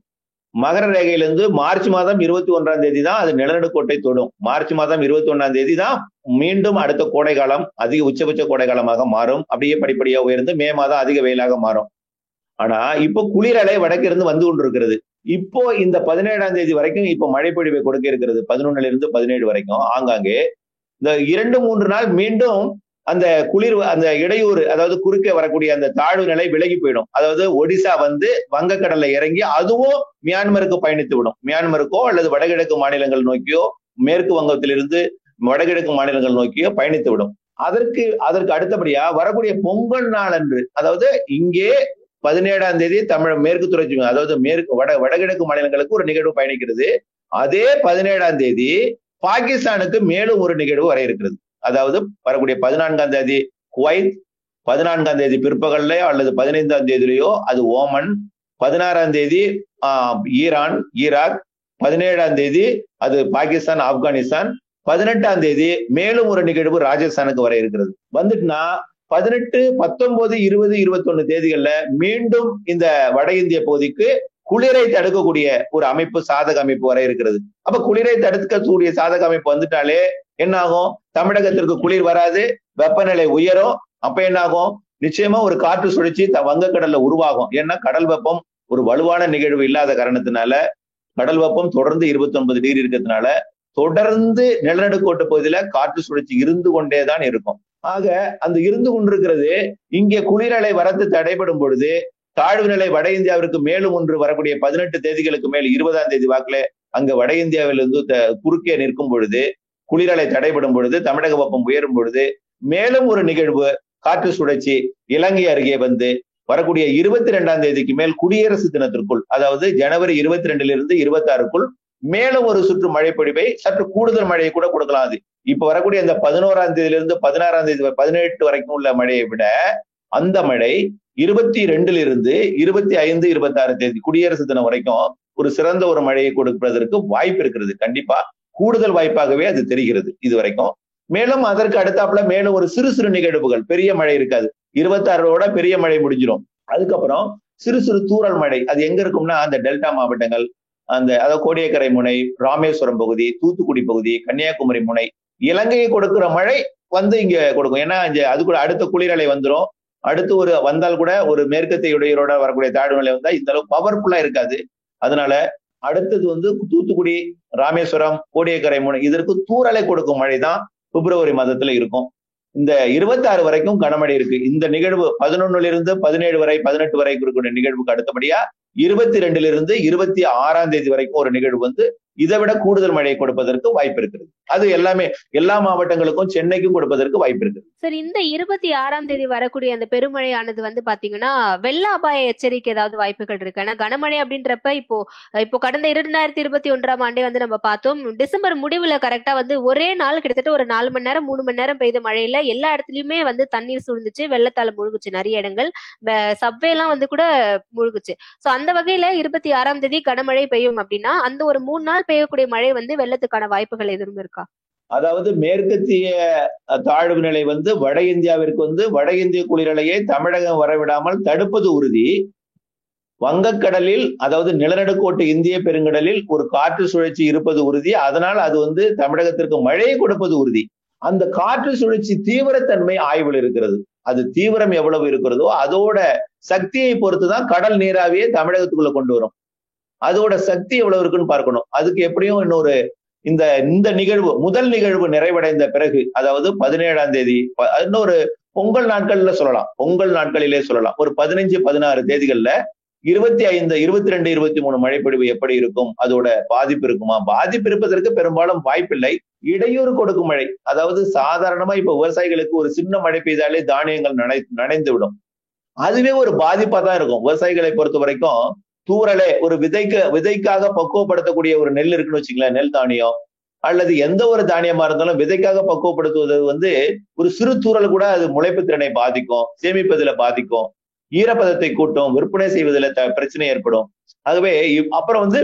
மகர ரேகையிலிருந்து மார்ச் மாதம் இருபத்தி ஒன்றாம் தேதி தான் அது நிலநடுக்கோட்டை தொடும். மார்ச் மாதம் இருபத்தி ஒன்றாம் தேதி தான் மீண்டும் அடுத்த கோடை காலம் அதிக உச்சபட்ச கோடை காலமாக மாறும். அப்படியே படிப்படியா உயர்ந்து மே மாதம் அதிக வெயிலாக மாறும். ஆனா இப்போ குளிரலை வடக்கிருந்து வந்து கொண்டிருக்கிறது. இப்போ இந்த பதினேழாம் தேதி வரைக்கும் இப்போ மழைப்பொழிவை கொடுக்க இருக்கிறது. பதினொன்னுல இருந்து பதினேழு வரைக்கும். ஆங்காங்கே இந்த இரண்டு மூன்று நாள் மீண்டும் அந்த குளிர் அந்த இடையூறு அதாவது குறுக்கே வரக்கூடிய அந்த தாழ்வு நிலை விலகி போயிடும். அதாவது ஒடிசா வந்து வங்கக்கடல்ல இறங்கி அதுவும் மியான்மருக்கு பயணித்து விடும். மியான்மருக்கோ அல்லது வடகிழக்கு மாநிலங்கள் நோக்கியோ மேற்கு வங்கத்திலிருந்து வடகிழக்கு மாநிலங்கள் நோக்கியோ பயணித்து விடும். அதற்கு அதற்கு அடுத்தபடியா வரக்கூடிய பொங்கல் நாள் அன்று அதாவது இங்கே பதினேழாம் தேதி தமிழ் மேற்கு தொடர்ச்சி அதாவது மேற்கு வட வடகிழக்கு மாநிலங்களுக்கு ஒரு நிகழ்வு பயணிக்கிறது. அதே பதினேழாம் தேதி பாகிஸ்தானுக்கு மேலும் ஒரு நிகழ்வு வர இருக்கிறது. அதாவது வரக்கூடிய பதினான்காம் தேதி குவைத் பதினான்காம் தேதி பிற்பகல்லையோ அல்லது பதினைந்தாம் தேதியிலையோ அது ஓமன் பதினாறாம் தேதி ஈரான் ஈராக் பதினேழாம் தேதி அது பாகிஸ்தான் ஆப்கானிஸ்தான் பதினெட்டாம் தேதி மேலும் ஒரு நிகழ்வு ராஜஸ்தானுக்கு வர இருக்கிறது. வந்துட்டுனா பதினெட்டு பத்தொன்பது இருபது இருபத்தொன்னு தேதிகள்ல மீண்டும் இந்த வட இந்திய பகுதிக்கு குளிரை தடுக்கக்கூடிய ஒரு அமைப்பு சாதக அமைப்பு வர இருக்கிறது. அப்ப குளிரை தடுக்கக்கூடிய சாதக அமைப்பு வந்துட்டாலே என்ன ஆகும் தமிழகத்திற்கு குளிர் வராது வெப்பநிலை உயரும். அப்ப என்ன ஆகும் நிச்சயமா ஒரு காற்று சுழற்சி வங்கக்கடல்ல உருவாகும். ஏன்னா கடல் வெப்பம் ஒரு வலுவான நிகழ்வு இல்லாத காரணத்தினால கடல் வெப்பம் தொடர்ந்து இருபத்தி ஒன்பது டிகிரி இருக்கிறதுனால தொடர்ந்து நிலநடுக்கோட்டு பகுதியில காற்று சுழற்சி இருந்து கொண்டேதான் இருக்கும். ஆக அந்த இருந்து கொண்டிருக்கிறது இங்கே குளிரலை வரத்து தடைபடும் பொழுது தாழ்வு நிலை வட இந்தியாவிற்கு மேலும் ஒன்று வரக்கூடிய பதினெட்டு தேதிகளுக்கு மேல் இருபதாம் தேதி வாக்குல அங்க வட இந்தியாவிலிருந்து குறுக்கே நிற்கும் பொழுது குளிரலை தடைபடும் பொழுது தமிழக வெப்பம் உயரும் பொழுது மேலும் ஒரு நிகழ்வு காற்று சுழற்சி இலங்கை அருகே வந்து வரக்கூடிய இருபத்தி ரெண்டாம் தேதிக்கு மேல் குடியரசு தினத்திற்குள் அதாவது ஜனவரி இருபத்தி ரெண்டுல இருந்து இருபத்தி ஆறுக்குள் மேலும் ஒரு சுற்று மழைப்பொழிவை சற்று கூடுதல் மழையை கூட கொடுக்கலாம் அது. இப்ப வரக்கூடிய அந்த பதினோராம் தேதியிலிருந்து பதினாறாம் தேதி பதினெட்டு வரைக்கும் உள்ள மழையை விட அந்த மழை இருபத்தி ரெண்டுல இருந்து இருபத்தி ஐந்து இருபத்தி ஆறு தேதி குடியரசு தினம் வரைக்கும் ஒரு சிறந்த ஒரு மழையை கொடுப்பதற்கு வாய்ப்பு இருக்கிறது. கண்டிப்பா கூடுதல் வாய்ப்பாகவே அது தெரிகிறது இது வரைக்கும் மேலும் அதற்கு அடுத்தாப்புல மேலும் ஒரு சிறு சிறு நிகழ்வுகள். பெரிய மழை இருக்காது. இருபத்தி பெரிய மழை முடிஞ்சிடும். அதுக்கப்புறம் சிறு சிறு தூரல் மழை. அது எங்க இருக்கும்னா அந்த டெல்டா மாவட்டங்கள் அந்த அதாவது கோடியக்கரை முனை ராமேஸ்வரம் பகுதி தூத்துக்குடி பகுதி கன்னியாகுமரி முனை இலங்கையை கொடுக்கிற மழை வந்து இங்க கொடுக்கும். ஏன்னா இங்க அது கூட அடுத்த குளிரலை வந்துடும் அடுத்து ஒரு வந்தால் கூட ஒரு மேற்கத்திய இடையூறோட வரக்கூடிய தாழ்வு நிலை வந்தா இந்த அளவுக்கு பவர்ஃபுல்லா இருக்காது. அதனால அடுத்தது வந்து தூத்துக்குடி ராமேஸ்வரம் கோடியக்கரை முனை இதற்கு தூரலை கொடுக்கும் மழை தான் பிப்ரவரி மாதத்துல இருக்கும். இந்த இருபத்தி ஆறு வரைக்கும் கனமழை இருக்கு. இந்த நிகழ்வு பதினொன்னுல இருந்து பதினேழு வரை பதினெட்டு வரை இருக்கக்கூடிய நிகழ்வுக்கு அடுத்தபடியா இருபத்தி ரெண்டுல இருந்து இருபத்தி ஆறாம் தேதி வரைக்கும் ஒரு நிகழ்வு வந்து இதை விட கூடுதல் மழையை கொடுப்பதற்கு வாய்ப்பு இருக்கிறது. அது எல்லாமே எல்லா மாவட்டங்களுக்கும் சென்னைக்கும் கொடுப்பதற்கு வாய்ப்பு இருக்குது. சார் இந்த இருபத்தி ஆறாம் தேதி வரக்கூடிய அந்த பெருமழையானது வந்து பாத்தீங்கன்னா வெள்ள அபாய எச்சரிக்கை ஏதாவது வாய்ப்புகள் இருக்கு? ஏன்னா கனமழை அப்படின்றப்ப இப்போ இப்போ கடந்த இரண்டாயிரத்தி இருபத்தி ஒன்றாம் ஆண்டே வந்து நம்ம பார்த்தோம் டிசம்பர் முடிவுல கரெக்டா வந்து ஒரே நாள் கிட்டத்தட்ட ஒரு நாலு மணி நேரம் மூணு மணி நேரம் பெய்த மழையில எல்லா இடத்துலயுமே வந்து தண்ணீர் சூழ்ந்துச்சு வெள்ளத்தால முழுகுச்சு நிறைய இடங்கள். சப்வே எல்லாம் வந்து கூட முழுகுச்சு. சோ அந்த வகையில இருபத்தி ஆறாம் தேதி கனமழை பெய்யும் அப்படின்னா அந்த ஒரு மூணு நாள் பெய்யக்கூடிய மழை வந்து வெள்ளத்துக்கான வாய்ப்புகள் எதுவும் இருக்கா? அதாவது மேற்கத்திய தாழ்வு நிலை வந்து வட இந்தியாவிற்கு வந்து வட இந்திய குளிரலையை தமிழகம் வரவிடாமல் தடுப்பது உறுதி. வங்கக்கடலில் அதாவது நிலநடுக்கோட்டு இந்திய பெருங்கடலில் ஒரு காற்று சுழற்சி இருப்பது உறுதி. அதனால் அது வந்து தமிழகத்திற்கு மழையை கொடுப்பது உறுதி. அந்த காற்று சுழற்சி தீவிரத்தன்மை ஆய்வில் இருக்கிறது. அது தீவிரம் எவ்வளவு இருக்கிறதோ அதோட சக்தியை பொறுத்துதான் கடல் நீராவியை தமிழகத்துக்குள்ள கொண்டு வரும். அதோட சக்தி எவ்வளவு இருக்குன்னு பார்க்கணும். அதுக்கு எப்படியும் இன்னொரு இந்த இந்த நிகழ்வு முதல் நிகழ்வு நிறைவடைந்த பிறகு அதாவது பதினேழாம் தேதி இன்னொரு பொங்கல் நாட்கள்ல சொல்லலாம். பொங்கல் நாட்களிலே சொல்லலாம். ஒரு பதினஞ்சு பதினாறு தேதிகள்ல இருபத்தி ஐந்து இருபத்தி ரெண்டு இருபத்தி மூணு மழைப்பொழிவு எப்படி இருக்கும்? அதோட பாதிப்பு இருக்குமா? பாதிப்பு இருப்பதற்கு பெரும்பாலும் வாய்ப்பில்லை. இடையூறு கொடுக்கும் மழை. அதாவது சாதாரணமா இப்ப விவசாயிகளுக்கு ஒரு சின்ன மழை பெய்தாலே தானியங்கள் நனை நனைந்து விடும் அதுவே ஒரு பாதிப்பா தான் இருக்கும். விவசாயிகளை பொறுத்த வரைக்கும் தூரலே ஒரு விதைக்கு விதைக்காக பக்குவப்படுத்தக்கூடிய ஒரு நெல் இருக்குன்னு வச்சுங்களேன் நெல் தானியம். அல்லது எந்த ஒரு தானியமா இருந்தாலும் விதைக்காக பக்குவப்படுத்துவது வந்து ஒரு சிறு தூரல் கூட அது முளைப்பு திறனை பாதிக்கும் சேமிப்பதில் பாதிக்கும். ஈரப்பதத்தை கூட்டும் விற்பனை செய்வதில் பிரச்சனை ஏற்படும். ஆகவே அப்புறம் வந்து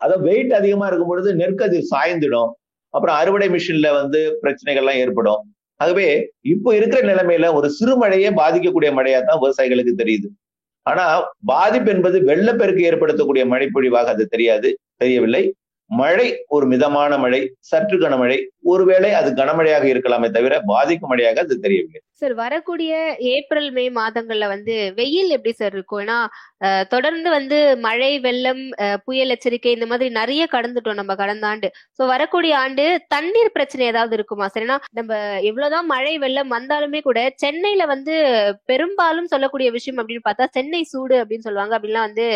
அதாவது வெயிட் அதிகமா இருக்கும் பொழுது நெற்கது சாய்ந்துடும். அப்புறம் அறுவடை மிஷின்ல வந்து பிரச்சனைகள்லாம் ஏற்படும். ஆகவே இப்போ இருக்கிற நிலைமையில ஒரு சிறு மழையே பாதிக்கக்கூடிய மழையா தான் விவசாயிகளுக்கு தெரியுது. ஆனா பாதிப்பு என்பது வெள்ளப்பெருக்கு ஏற்படுத்தக்கூடிய மழைப்பொழிவாக அது தெரியாது தெரியவில்லை. மழை ஒரு மிதமான மழை சற்று கனமழை. ஒருவேளை அது கனமழையாக இருக்கலாமே தவிர பாதிக்கும் மழையாக அது தெரியவில்லை. சார் வரக்கூடிய ஏப்ரல் மே மாதங்கள்ல வந்து வெயில் எப்படி சார் இருக்கும்? ஏன்னா தொடர்ந்து வந்து மழை வெள்ளம் புயல் எச்சரிக்கை இந்த மாதிரி நிறைய கடந்துட்டோம் நம்ம கடந்த ஆண்டு. சோ வரக்கூடிய ஆண்டு தண்ணீர் பிரச்சனை ஏதாவது இருக்குமா சார்? ஏன்னா நம்ம எவ்வளவுதான் மழை வெள்ளம் வந்தாலுமே கூட சென்னையில வந்து பெரும்பாலும் சொல்லக்கூடிய விஷயம் அப்படின்னு பார்த்தா சென்னை சூடு அப்படின்னு சொல்லுவாங்க. அப்படின்லாம் வந்து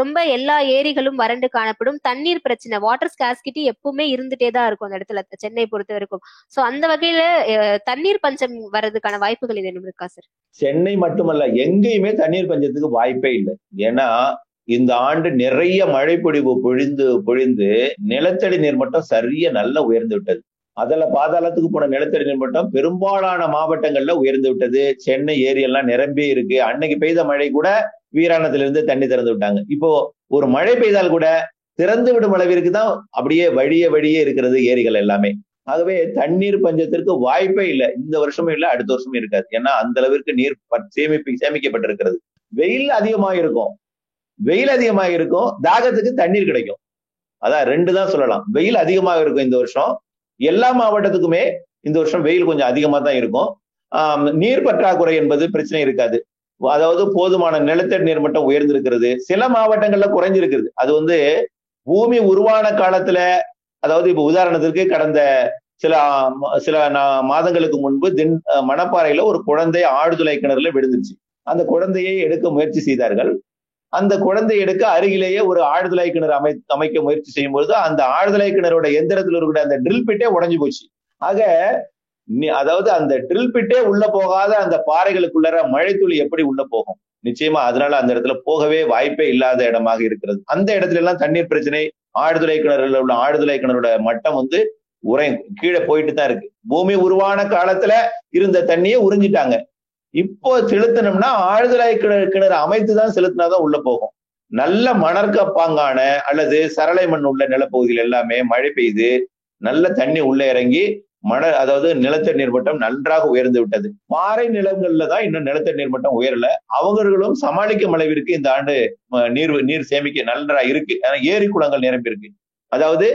ரொம்ப எல்லா ஏரிகளும் வறண்டு காணப்படும். தண்ணீர் பிரச்சனை வாட்டர் ஸ்காஸ்கிட்டி எப்பவுமே இருந்துட்டே தான் இருக்கும் அந்த இடத்துல சென்னை பொறுத்த வரைக்கும். சோ அந்த வகையில தண்ணீர் பஞ்சம் வர்றதுக்கான வாய்ப்புகள் ஏதேனும் இருக்கா சார் சென்னை மட்டுமல்ல எங்கேயுமே தண்ணீர் பஞ்சத்துக்கு வாய்ப்பே இல்லை. ஏன்னா இந்த ஆண்டு நிறைய மழை பொழிவு பொழிந்து பொழிந்து நிலத்தடி நீர் மட்டம் சரியா நல்லா உயர்ந்து விட்டது. அதுல பாதாளத்துக்கு போன நிலத்தடி நீர் மட்டம் பெரும்பாலான மாவட்டங்கள்ல உயர்ந்து விட்டது. சென்னை ஏரியெல்லாம் நிரம்பி இருக்கு. அன்னைக்கு பெய்த மழை கூட வீராணத்திலிருந்து தண்ணி திறந்து விட்டாங்க. இப்போ ஒரு மழை பெய்தால் கூட திறந்து விடும் அளவிற்கு தான் அப்படியே வழிய வழியே இருக்கிறது ஏரிகள் எல்லாமே. ஆகவே தண்ணீர் பஞ்சத்திற்கு வாய்ப்பே இல்லை. இந்த வருஷமும் இல்லை அடுத்த வருஷமும் இருக்காது. ஏன்னா அந்த அளவிற்கு நீர் சேமிப்பு சேமிக்கப்பட்டிருக்கிறது. வெயில் அதிகமாக இருக்கும் வெயில் அதிகமாக இருக்கும் தாகத்துக்கு தண்ணீர் கிடைக்கும். அதான் ரெண்டு தான் சொல்லலாம். வெயில் அதிகமாக இருக்கும் இந்த வருஷம். எல்லா மாவட்டத்துக்குமே இந்த வருஷம் வெயில் கொஞ்சம் அதிகமா தான் இருக்கும். நீர் பற்றாக்குறை என்பது பிரச்சனை இருக்காது. அதாவது போதுமான நிலத்தடி நீர் மட்டம் உயர்ந்திருக்கிறது. சில மாவட்டங்கள்ல குறைஞ்சிருக்கிறது. அது வந்து பூமி உருவான காலத்துல அதாவது இப்ப உதாரணத்திற்கு கடந்த சில சில நா- மாதங்களுக்கு முன்பு தின் அஹ், மணப்பாறையில ஒரு குழந்தை ஆழ்துளை கிணறுல விழுந்துருச்சு. அந்த குழந்தையை எடுக்க முயற்சி செய்தார்கள். அந்த குழந்தை எடுக்க அருகிலேயே ஒரு ஆழ்துளை கிணறு அமை அமைக்க முயற்சி செய்யும் பொழுது அந்த ஆழ்துளை கிணறோட எந்திரத்தில் இருக்கிற அந்த ட்ரில் பிட்டே உடஞ்சு போச்சு. ஆக அதாவது அந்த ட்ரில் பிட்டே உள்ள போகாத அந்த பாறைகளுக்குள்ளற மழைத்துளி எப்படி உள்ள போகும்? நிச்சயமா அதனால அந்த இடத்துல போகவே வாய்ப்பே இல்லாத இடமாக இருக்கிறது. அந்த இடத்துல எல்லாம் தண்ணீர் பிரச்சனை ஆழ்துளை கிணறுல உள்ள ஆழ்துளை கிணறோட மட்டம் வந்து உரை கீழே போயிட்டு தான் இருக்கு. பூமி உருவான காலத்துல இருந்த தண்ணியை உறிஞ்சிட்டாங்க. இப்போ செலுத்தணும்னா ஆழ்துளை கிணறு கிணறு அமைத்து தான் செலுத்தினாதான் உள்ள போகும். நல்ல மணற்கப்பாங்கான அல்லது சரளை மண் உள்ள நிலப்பகுதியில் எல்லாமே மழை பெய்து நல்ல தண்ணி உள்ள இறங்கி மழை அதாவது நிலத்தடி நீர் மட்டம் நன்றாக உயர்ந்து விட்டது. பாறை நிலங்கள்ல தான் இன்னும் நிலத்தடி நீர் மட்டம் உயரல. அவர்களும் சமாளிக்கும் அளவிற்கு இந்த ஆண்டு நீர் நீர் சேமிக்க நன்றா இருக்கு. ஏன்னா ஏரி குளங்கள் நிரம்பி இருக்கு. அதாவது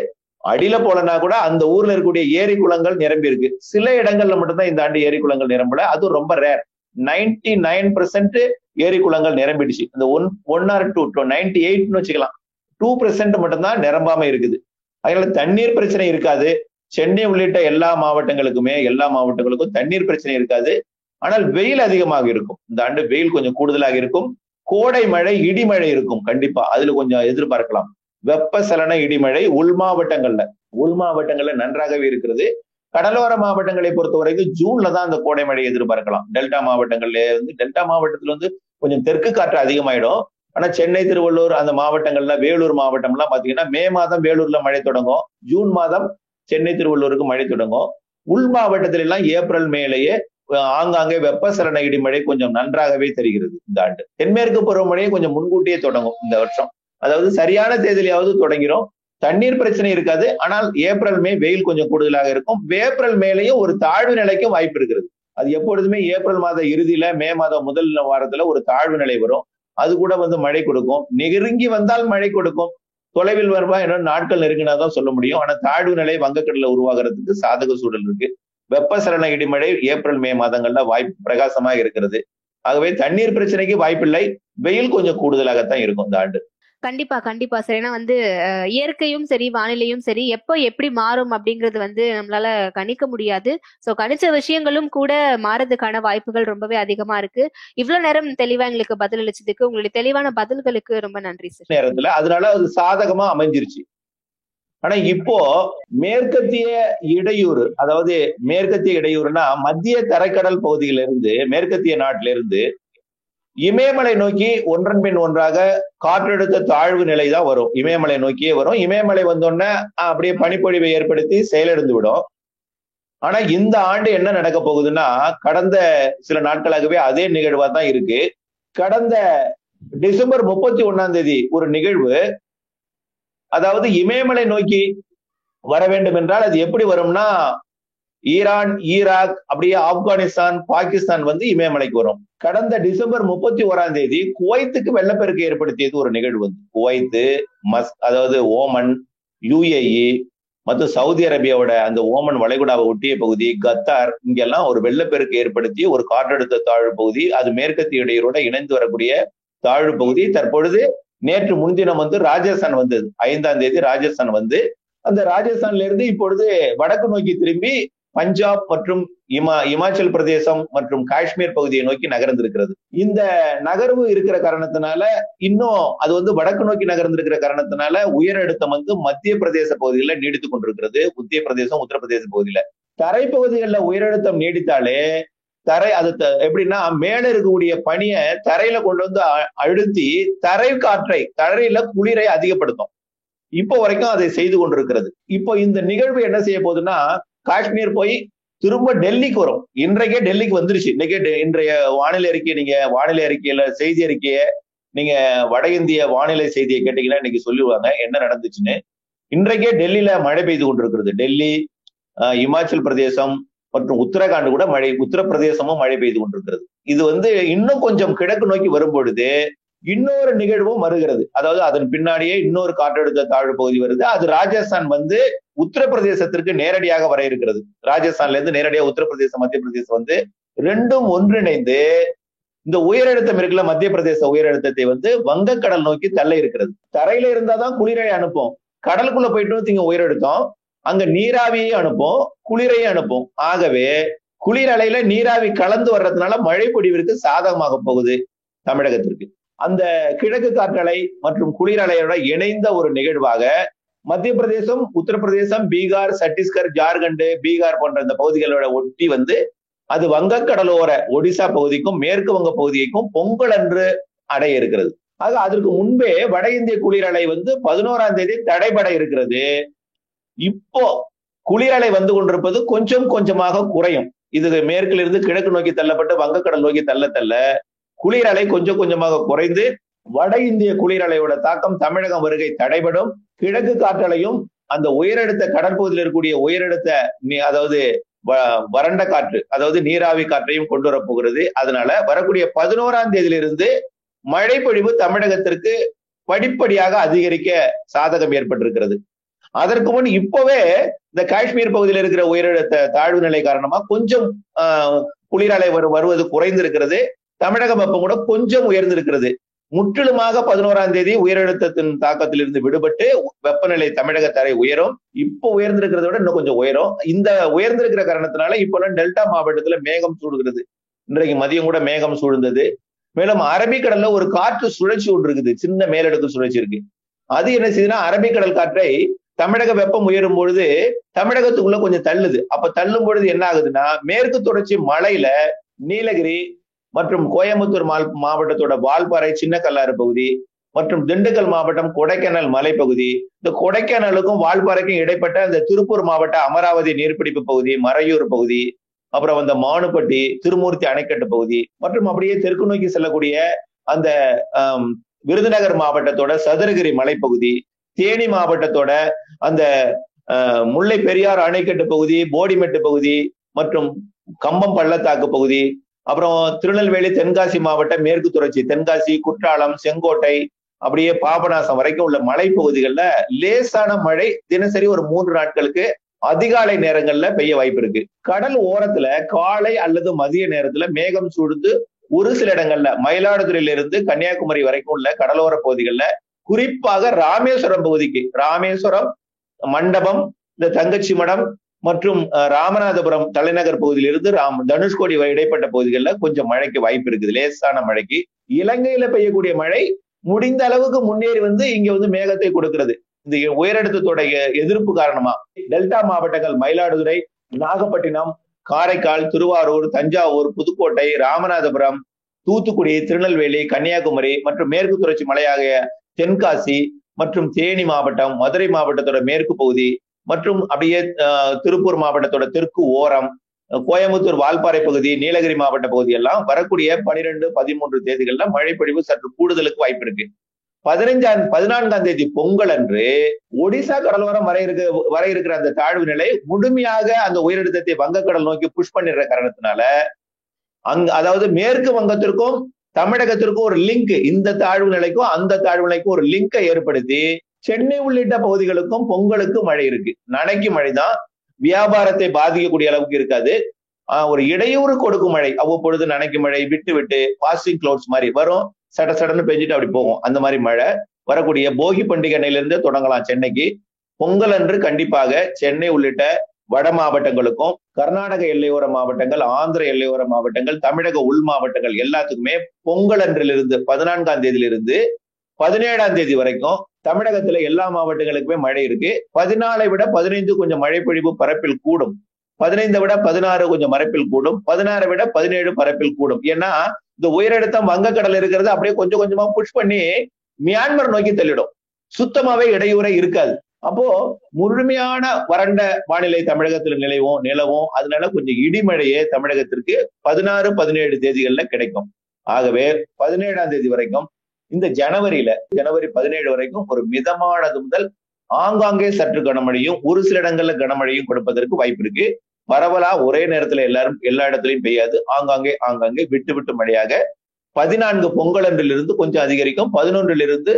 அடியில போலனா கூட அந்த ஊர்ல இருக்கக்கூடிய ஏரி குளங்கள் நிரம்பி இருக்கு. சில இடங்கள்ல மட்டும்தான் இந்த ஆண்டு ஏரி குளங்கள் நிரம்பல. அதுவும் ரொம்ப ரேர் நைன்டி நைன் பெர்சென்ட் ஏரி குளங்கள் நிரம்பிடுச்சு. இந்த one one or two ninety எயிட்னு வச்சுக்கலாம். டூ பெர்சென்ட் மட்டும்தான் நிரம்பாம இருக்குது. அதனால தண்ணீர் பிரச்சனை இருக்காது. சென்னை உள்ளிட்ட எல்லா மாவட்டங்களுக்குமே எல்லா மாவட்டங்களுக்கும் தண்ணீர் பிரச்சனை இருக்காது. ஆனால் வெயில் அதிகமாக இருக்கும். இந்த ஆண்டு வெயில் கொஞ்சம் கூடுதலாக இருக்கும். கோடை மழை இடிமழை இருக்கும். கண்டிப்பா. அதுல கொஞ்சம் எதிர்பார்க்கலாம். வெப்ப சலன இடிமழை உள் மாவட்டங்கள்ல. உள் மாவட்டங்கள்ல நன்றாகவே இருக்கிறது. கடலோர மாவட்டங்களை பொறுத்த வரைக்கும் ஜூன்ல தான் அந்த கோடை மழை எதிர்பார்க்கலாம். டெல்டா மாவட்டங்கள்ல வந்து டெல்டா மாவட்டத்துல வந்து கொஞ்சம் தெற்கு காற்று அதிகமாயிடும். ஆனா சென்னை திருவள்ளூர் அந்த மாவட்டங்கள்ல வேலூர் மாவட்டம்லாம் பாத்தீங்கன்னா மே மாதம் வேலூர்ல மழை தொடங்கும். ஜூன் மாதம் சென்னை திருவள்ளூருக்கு மழை தொடங்கும். உள் மாவட்டத்தில எல்லாம் ஏப்ரல் மேலேயே ஆங்காங்கே வெப்பசலன இடிமழை கொஞ்சம் நன்றாகவே தெரிகிறது இந்த ஆண்டு. தென்மேற்கு பருவமழையை கொஞ்சம் முன்கூட்டியே தொடங்கும் இந்த வருஷம். அதாவது சரியான தேதியிலாவது தொடங்கிடும் தண்ணீர் பிரச்சனை இருக்காது. ஆனால் ஏப்ரல் மே வெயில் கொஞ்சம் கூடுதலாக இருக்கும். ஏப்ரல் மேலேயும் ஒரு தாழ்வு நிலைக்கும் வாய்ப்பு இருக்கிறது. அது எப்பொழுதுமே ஏப்ரல் மாத இறுதியில மே மாதம் முதல் வாரத்துல ஒரு தாழ்வு நிலை வரும். அது கூட வந்து மழை கொடுக்கும். நெருங்கி வந்தால் மழை கொடுக்கும். தொலைவில் வருவா என்ன நாட்கள் நெருங்கினாதான் சொல்ல முடியும். ஆனா தாழ்வு நிலை வங்கக்கடல உருவாகிறதுக்கு சாதக சூழல் இருக்கு. வெப்பசலன இடிமழை ஏப்ரல் மே மாதங்கள்ல வாய்ப்பு பிரகாசமாக இருக்கிறது. ஆகவே தண்ணீர் பிரச்சனைக்கு வாய்ப்பில்லை. வெயில் கொஞ்சம் கூடுதலாகத்தான் இருக்கும் இந்த ஆண்டு. கண்டிப்பா கண்டிப்பா. சார் ஏன்னா வந்து இயற்கையும் சரி வானிலையும் சரி எப்போ எப்படி மாறும் அப்படிங்கிறது வந்து நம்மளால கணிக்க முடியாது. சோ கணிச்ச விஷயங்களும் கூட மாறதுக்கான வாய்ப்புகள் ரொம்பவே அதிகமா இருக்கு. இவ்வளவு நேரம் தெளிவா எங்களுக்கு பதில் அளிச்சதுக்கு உங்களுடைய தெளிவான பதில்களுக்கு ரொம்ப நன்றி சார் நேரத்துல. அதனால அது சாதகமா அமைஞ்சிருச்சு. ஆனா இப்போ மேற்கத்திய இடையூறு அதாவது மேற்கத்திய இடையூறுனா மத்திய தரைக்கடல் பகுதியிலிருந்து மேற்கத்திய நாட்டில இருந்து இமயமலை நோக்கி ஒன்றன் பின் ஒன்றாக காற்றழுத்த தாழ்வு நிலை தான் வரும். இமயமலை நோக்கியே வரும். இமயமலை வந்தோடனே அப்படியே பனிப்பொழிவை ஏற்படுத்தி செயலிழந்து விடும். ஆனா இந்த ஆண்டு என்ன நடக்க போகுதுன்னா கடந்த சில நாட்களாகவே அதே நிகழ்வா தான் இருக்கு. கடந்த டிசம்பர் முப்பத்தி ஒன்னாம் தேதி ஒரு நிகழ்வு. அதாவது இமயமலை நோக்கி வர வேண்டும் என்றால் அது எப்படி வரும்னா ஈரான் ஈராக் அப்படியே ஆப்கானிஸ்தான் பாகிஸ்தான் வந்து இமயமலைக்கு வரும். கடந்த டிசம்பர் முப்பத்தி ஓராம் தேதி குவைத்துக்கு வெள்ளப்பெருக்கு ஏற்படுத்தியது ஒரு நிகழ்வு வந்து. குவைத்து மஸ் அதாவது ஓமன் யுஏஇ மற்றும் சவுதி அரேபியாவோட அந்த ஓமன் வளைகுடாவை ஒட்டிய பகுதி கத்தார் இங்கெல்லாம் ஒரு வெள்ளப்பெருக்கு ஏற்படுத்தி ஒரு காற்றழுத்த தாழ்வு பகுதி அது மேற்கத்திய இடையூரோட இணைந்து வரக்கூடிய தாழ்வு பகுதி. தற்பொழுது நேற்று முன்தினம் வந்து ராஜஸ்தான் வந்தது. ஐந்தாம் தேதி ராஜஸ்தான் வந்து அந்த ராஜஸ்தான்ல இருந்து இப்பொழுது வடக்கு நோக்கி திரும்பி பஞ்சாப் மற்றும் இமா இமாச்சல் பிரதேசம் மற்றும் காஷ்மீர் பகுதியை நோக்கி நகர்ந்திருக்கிறது. இந்த நகர்வு இருக்கிற காரணத்தினால இன்னும் அது வந்து வடக்கு நோக்கி நகர்ந்திருக்கிற காரணத்தினால உயர் அழுத்தம் வந்து மத்திய பிரதேச பகுதிகளில் நீடித்துக் கொண்டிருக்கிறது. மத்திய பிரதேசம் உத்தரப்பிரதேச பகுதியில. தரைப்பகுதிகளில் உயரழுத்தம் நீடித்தாலே தரை அது எப்படின்னா மேல இருக்கக்கூடிய பனியை தரையில கொண்டு வந்து அழுத்தி தரை காற்றை தரையில குளிரை அதிகப்படுத்தும். இப்போ வரைக்கும் அதை செய்து கொண்டிருக்கிறது. இப்போ இந்த நிகழ்வு என்ன செய்ய போகுதுன்னா காஷ்மீர் போய் திரும்ப டெல்லிக்கு வரும். இன்றைக்கே டெல்லிக்கு வந்துருச்சு. இன்னைக்கே இன்றைய வானிலை அறிக்கை நீங்க வானிலை அறிக்கையில செய்தி அறிக்கைய நீங்க வட இந்திய வானிலை செய்தியை கேட்டீங்கன்னா இன்னைக்கு சொல்லுவாங்க என்ன நடந்துச்சுன்னு. இன்றைக்கே டெல்லியில மழை பெய்து கொண்டிருக்கிறது. டெல்லி இமாச்சல் பிரதேசம் மற்றும் உத்தரகாண்ட் கூட மழை உத்தரப்பிரதேசமும் மழை பெய்து கொண்டிருக்கிறது. இது வந்து இன்னும் கொஞ்சம் கிழக்கு நோக்கி வரும்பொழுது இன்னொரு நிகழ்வும் வருகிறது. அதாவது அதன் பின்னாடியே இன்னொரு காற்றழுத்த தாழ்வு பகுதி வருது. அது ராஜஸ்தான் வந்து உத்தரப்பிரதேசத்திற்கு நேரடியாக வர இருக்கிறது. ராஜஸ்தான்ல இருந்து நேரடியாக உத்தரப்பிரதேசம் மத்திய பிரதேசம் வந்து ரெண்டும் ஒன்றிணைந்து இந்த உயரழுத்தம் இருக்குல்ல மத்திய பிரதேச உயரழுத்தத்தை வந்து வங்கக்கடல் நோக்கி தள்ள இருக்கிறது. தரையில இருந்தாதான் குளிரை அனுப்பும். கடலுக்குள்ள போயிட்டு இங்க உயரழுத்தம். அங்க நீராவியை அனுப்பும் குளிரையும் அனுப்பும். ஆகவே குளிர் அலையில நீராவி கலந்து வர்றதுனால மழை பொடிவிற்கு சாதகமாக போகுது தமிழகத்திற்கு. அந்த கிழக்கு காற்றலை மற்றும் குளிர் அலையோட இணைந்த ஒரு நிகழ்வாக மத்திய பிரதேசம் உத்தரப்பிரதேசம் பீகார் சத்தீஸ்கர் ஜார்க்கண்ட் பீகார் போன்ற இந்த பகுதிகளோட ஒட்டி வந்து அது வங்கக்கடலோர ஒடிசா பகுதிக்கும் மேற்கு வங்க பகுதிக்கும் பொங்கல் அன்று அடைய இருக்கிறது. ஆக அதற்கு முன்பே வட இந்திய குளிரலை வந்து பதினோராம் தேதி தடைபட இருக்கிறது. இப்போ குளிரலை வந்து கொண்டிருப்பது கொஞ்சம் கொஞ்சமாக குறையும். இது மேற்கிலிருந்து கிழக்கு நோக்கி தள்ளப்பட்டு வங்கக்கடல் நோக்கி தள்ள தள்ள குளிரலை கொஞ்சம் கொஞ்சமாக குறைந்து வட இந்திய குளிரலையோட தாக்கம் தமிழகம் வருகை தடைபடும். கிழக்கு காற்றலையும் அந்த உயரடுத்த கடற்பகுதியில் இருக்கக்கூடிய உயரடுத்த அதாவது வறண்ட காற்று அதாவது நீராவி காற்றையும் கொண்டு வரப்போகிறது. அதனால வரக்கூடிய பதினோராம் தேதியிலிருந்து மழை பொழிவு தமிழகத்திற்கு படிப்படியாக அதிகரிக்க சாதகம் ஏற்பட்டிருக்கிறது. அதற்கு முன் இப்பவே இந்த காஷ்மீர் பகுதியில் இருக்கிற உயரழுத்த தாழ்வு நிலை காரணமா கொஞ்சம் குளிரலை வருவது குறைந்திருக்கிறது. தமிழகம் வெப்பம் கூட கொஞ்சம் உயர்ந்திருக்கிறது. முற்றிலுமாக பதினோராம் தேதி உயரழுத்தத்தின் தாக்கத்திலிருந்து விடுபட்டு வெப்பநிலை தமிழக தரை உயரும். இப்போ உயர்ந்திருக்கிறத விட இன்னும் கொஞ்சம் உயரும். இந்த உயர்ந்திருக்கிற காரணத்தினால இப்பெல்லாம் டெல்டா மாவட்டத்துல மேகம் சூடுகிறது. இன்றைக்கு மதியம் கூட மேகம் சூழ்ந்தது. மேலும் அரபிக்கடல்ல ஒரு காற்று சுழற்சி ஒன்று இருக்குது. சின்ன மேலடுக்கு சுழற்சி இருக்கு. அது என்ன செய்யுதுன்னா அரபிக்கடல் காற்றை தமிழக வெப்பம் உயரும் பொழுது தமிழகத்துக்குள்ள கொஞ்சம் தள்ளுது. அப்ப தள்ளும் பொழுது என்ன ஆகுதுன்னா மேற்கு தொடர்ச்சி மலையில நீலகிரி மற்றும் கோயம்புத்தூர் மாவட்டத்தோட வால்பாறை சின்ன கல்லாறு பகுதி மற்றும் திண்டுக்கல் மாவட்டம் கொடைக்கானல் மலைப்பகுதி. இந்த கொடைக்கானலுக்கும் வால்பாறைக்கும் இடைப்பட்ட இந்த திருப்பூர் மாவட்ட அமராவதி நீர்பிடிப்பு பகுதி மறையூர் பகுதி அப்புறம் அந்த மானுப்பட்டி திருமூர்த்தி அணைக்கட்டு பகுதி மற்றும் அப்படியே தெற்கு நோக்கி செல்லக்கூடிய அந்த விருதுநகர் மாவட்டத்தோட சதுரகிரி மலைப்பகுதி தேனி மாவட்டத்தோட அந்த முல்லை பெரியார் அணைக்கட்டு பகுதி போடிமெட்டு பகுதி மற்றும் கம்பம் பள்ளத்தாக்கு பகுதி அப்புறம் திருநெல்வேலி தென்காசி மாவட்டம் மேற்கு தொடர்ச்சி தென்காசி குற்றாலம் செங்கோட்டை அப்படியே பாபநாசம் வரைக்கும் உள்ள மலைப்பகுதிகளில் லேசான மழை தினசரி ஒரு மூன்று நாட்களுக்கு அதிகாலை நேரங்கள்ல பெய்ய வாய்ப்பு இருக்கு. கடல் ஓரத்துல காலை அல்லது மதிய நேரத்துல மேகம் சூழ்ந்து ஒரு சில இடங்கள்ல மயிலாடுதுறையில இருந்து கன்னியாகுமரி வரைக்கும் உள்ள கடலோர பகுதிகளில் குறிப்பாக ராமேஸ்வரம் பகுதிக்கு ராமேஸ்வரம் மண்டபம் இந்த தங்கச்சி மடம் மற்றும் ராமநாதபுரம் தலைநகர் பகுதியிலிருந்து ராம் தனுஷ்கோடி இடைப்பட்ட பகுதிகளில் கொஞ்சம் மழைக்கு வாய்ப்பு இருக்குது. லேசான மழைக்கு. இலங்கையில பெய்யக்கூடிய மழை முடிந்த அளவுக்கு முன்னேறி வந்து இங்க வந்து மேகத்தை கொடுக்கிறது. இந்த உயரடுத்தத்துடைய எதிர்ப்பு காரணமா. டெல்டா மாவட்டங்கள் மயிலாடுதுறை நாகப்பட்டினம் காரைக்கால் திருவாரூர் தஞ்சாவூர் புதுக்கோட்டை ராமநாதபுரம் தூத்துக்குடி திருநெல்வேலி கன்னியாகுமரி மற்றும் மேற்கு தொடர்ச்சி மலையாகிய தென்காசி மற்றும் தேனி மாவட்டம் மதுரை மாவட்டத்தோட மேற்கு பகுதி மற்றும் அப்படியே திருப்பூர் மாவட்டத்தோட தெற்கு ஓரம் கோயம்புத்தூர் வால்பாறை பகுதி நீலகிரி மாவட்ட பகுதி எல்லாம் வரக்கூடிய பனிரெண்டு பதிமூன்று தேதிகள்ல மழைப்பொழிவு சற்று கூடுதலுக்கு வாய்ப்பு இருக்கு. பதினைஞ்சாம் பதினான்காம் தேதி பொங்கல் அன்று ஒடிசா கடலோரம் வர இருக்க வர இருக்கிற அந்த தாழ்வு நிலை முழுமையாக அந்த உயரழுத்தத்தை வங்கக்கடல் நோக்கி புஷ் பண்ணிடுற காரணத்தினால அங்க அதாவது மேற்கு வங்கத்திற்கும் தமிழகத்திற்கும் ஒரு லிங்க் இந்த தாழ்வு நிலைக்கும் அந்த தாழ்வு நிலைக்கும் ஒரு லிங்கை ஏற்படுத்தி சென்னை உள்ளிட்ட பகுதிகளுக்கும் பொங்கலுக்கு மழை இருக்கு. நனைக்கு மழை தான் வியாபாரத்தை பாதிக்கக்கூடிய அளவுக்கு இருக்காது. ஆஹ் ஒரு இடையூறு கொடுக்கும் மழை. அவ்வப்பொழுது நனைக்கு மழை விட்டு விட்டு பாசிங் கிளவுட்ஸ் மாதிரி வரும். சட சடன்னு பெஞ்சிட்டு அப்படி போகும். அந்த மாதிரி மழை. வரக்கூடிய போகி பண்டிகை அன்னையிலிருந்து தொடங்கலாம் சென்னைக்கு. பொங்கல் அன்று கண்டிப்பாக சென்னை உள்ளிட்ட வட மாவட்டங்களுக்கும் கர்நாடக எல்லையோர மாவட்டங்கள் ஆந்திர எல்லையோர மாவட்டங்கள் தமிழக உள் மாவட்டங்கள் எல்லாத்துக்குமே பொங்கல் அன்றிலிருந்து பதினான்காம் தேதியிலிருந்து பதினேழாம் தேதி வரைக்கும் தமிழகத்துல எல்லா மாவட்டங்களுக்குமே மழை இருக்கு. பதினாலை விட பதினைந்து கொஞ்சம் மழை பொழிவு பரப்பில் கூடும். பதினைந்தை விட பதினாறு கொஞ்சம் மரப்பில் கூடும். பதினாறை விட பதினேழு பரப்பில் கூடும். ஏன்னா இந்த உயரழுத்தம் வங்கக்கடல் இருக்கிறது அப்படியே கொஞ்சம் கொஞ்சமா புஷ் பண்ணி மியான்மர் நோக்கி தள்ளிடும். சுத்தமாவே இடையூறை இருக்காது. அப்போ முழுமையான வறண்ட வானிலை தமிழகத்தில் நிலவும் நிலவும். அதனால கொஞ்சம் இடிமழையே தமிழகத்திற்கு பதினாறு பதினேழு தேதிகள்ல கிடைக்கும். ஆகவே பதினேழாம் தேதி வரைக்கும் இந்த ஜனவரியில ஜனவரி பதினேழு வரைக்கும் ஒரு மிதமானது முதல் ஆங்காங்கே சற்று கனமழையும் ஒரு சில இடங்கள்ல கனமழையும் கொடுப்பதற்கு வாய்ப்பு இருக்கு. பரவலா ஒரே நேரத்துல எல்லாரும் எல்லா இடத்துலையும் பெய்யாது. ஆங்காங்கே ஆங்காங்கே விட்டு விட்டு மழையாக. பதினான்கு பொங்கல் அன்றிலிருந்து கொஞ்சம் அதிகரிக்கும். பதினொன்றிலிருந்து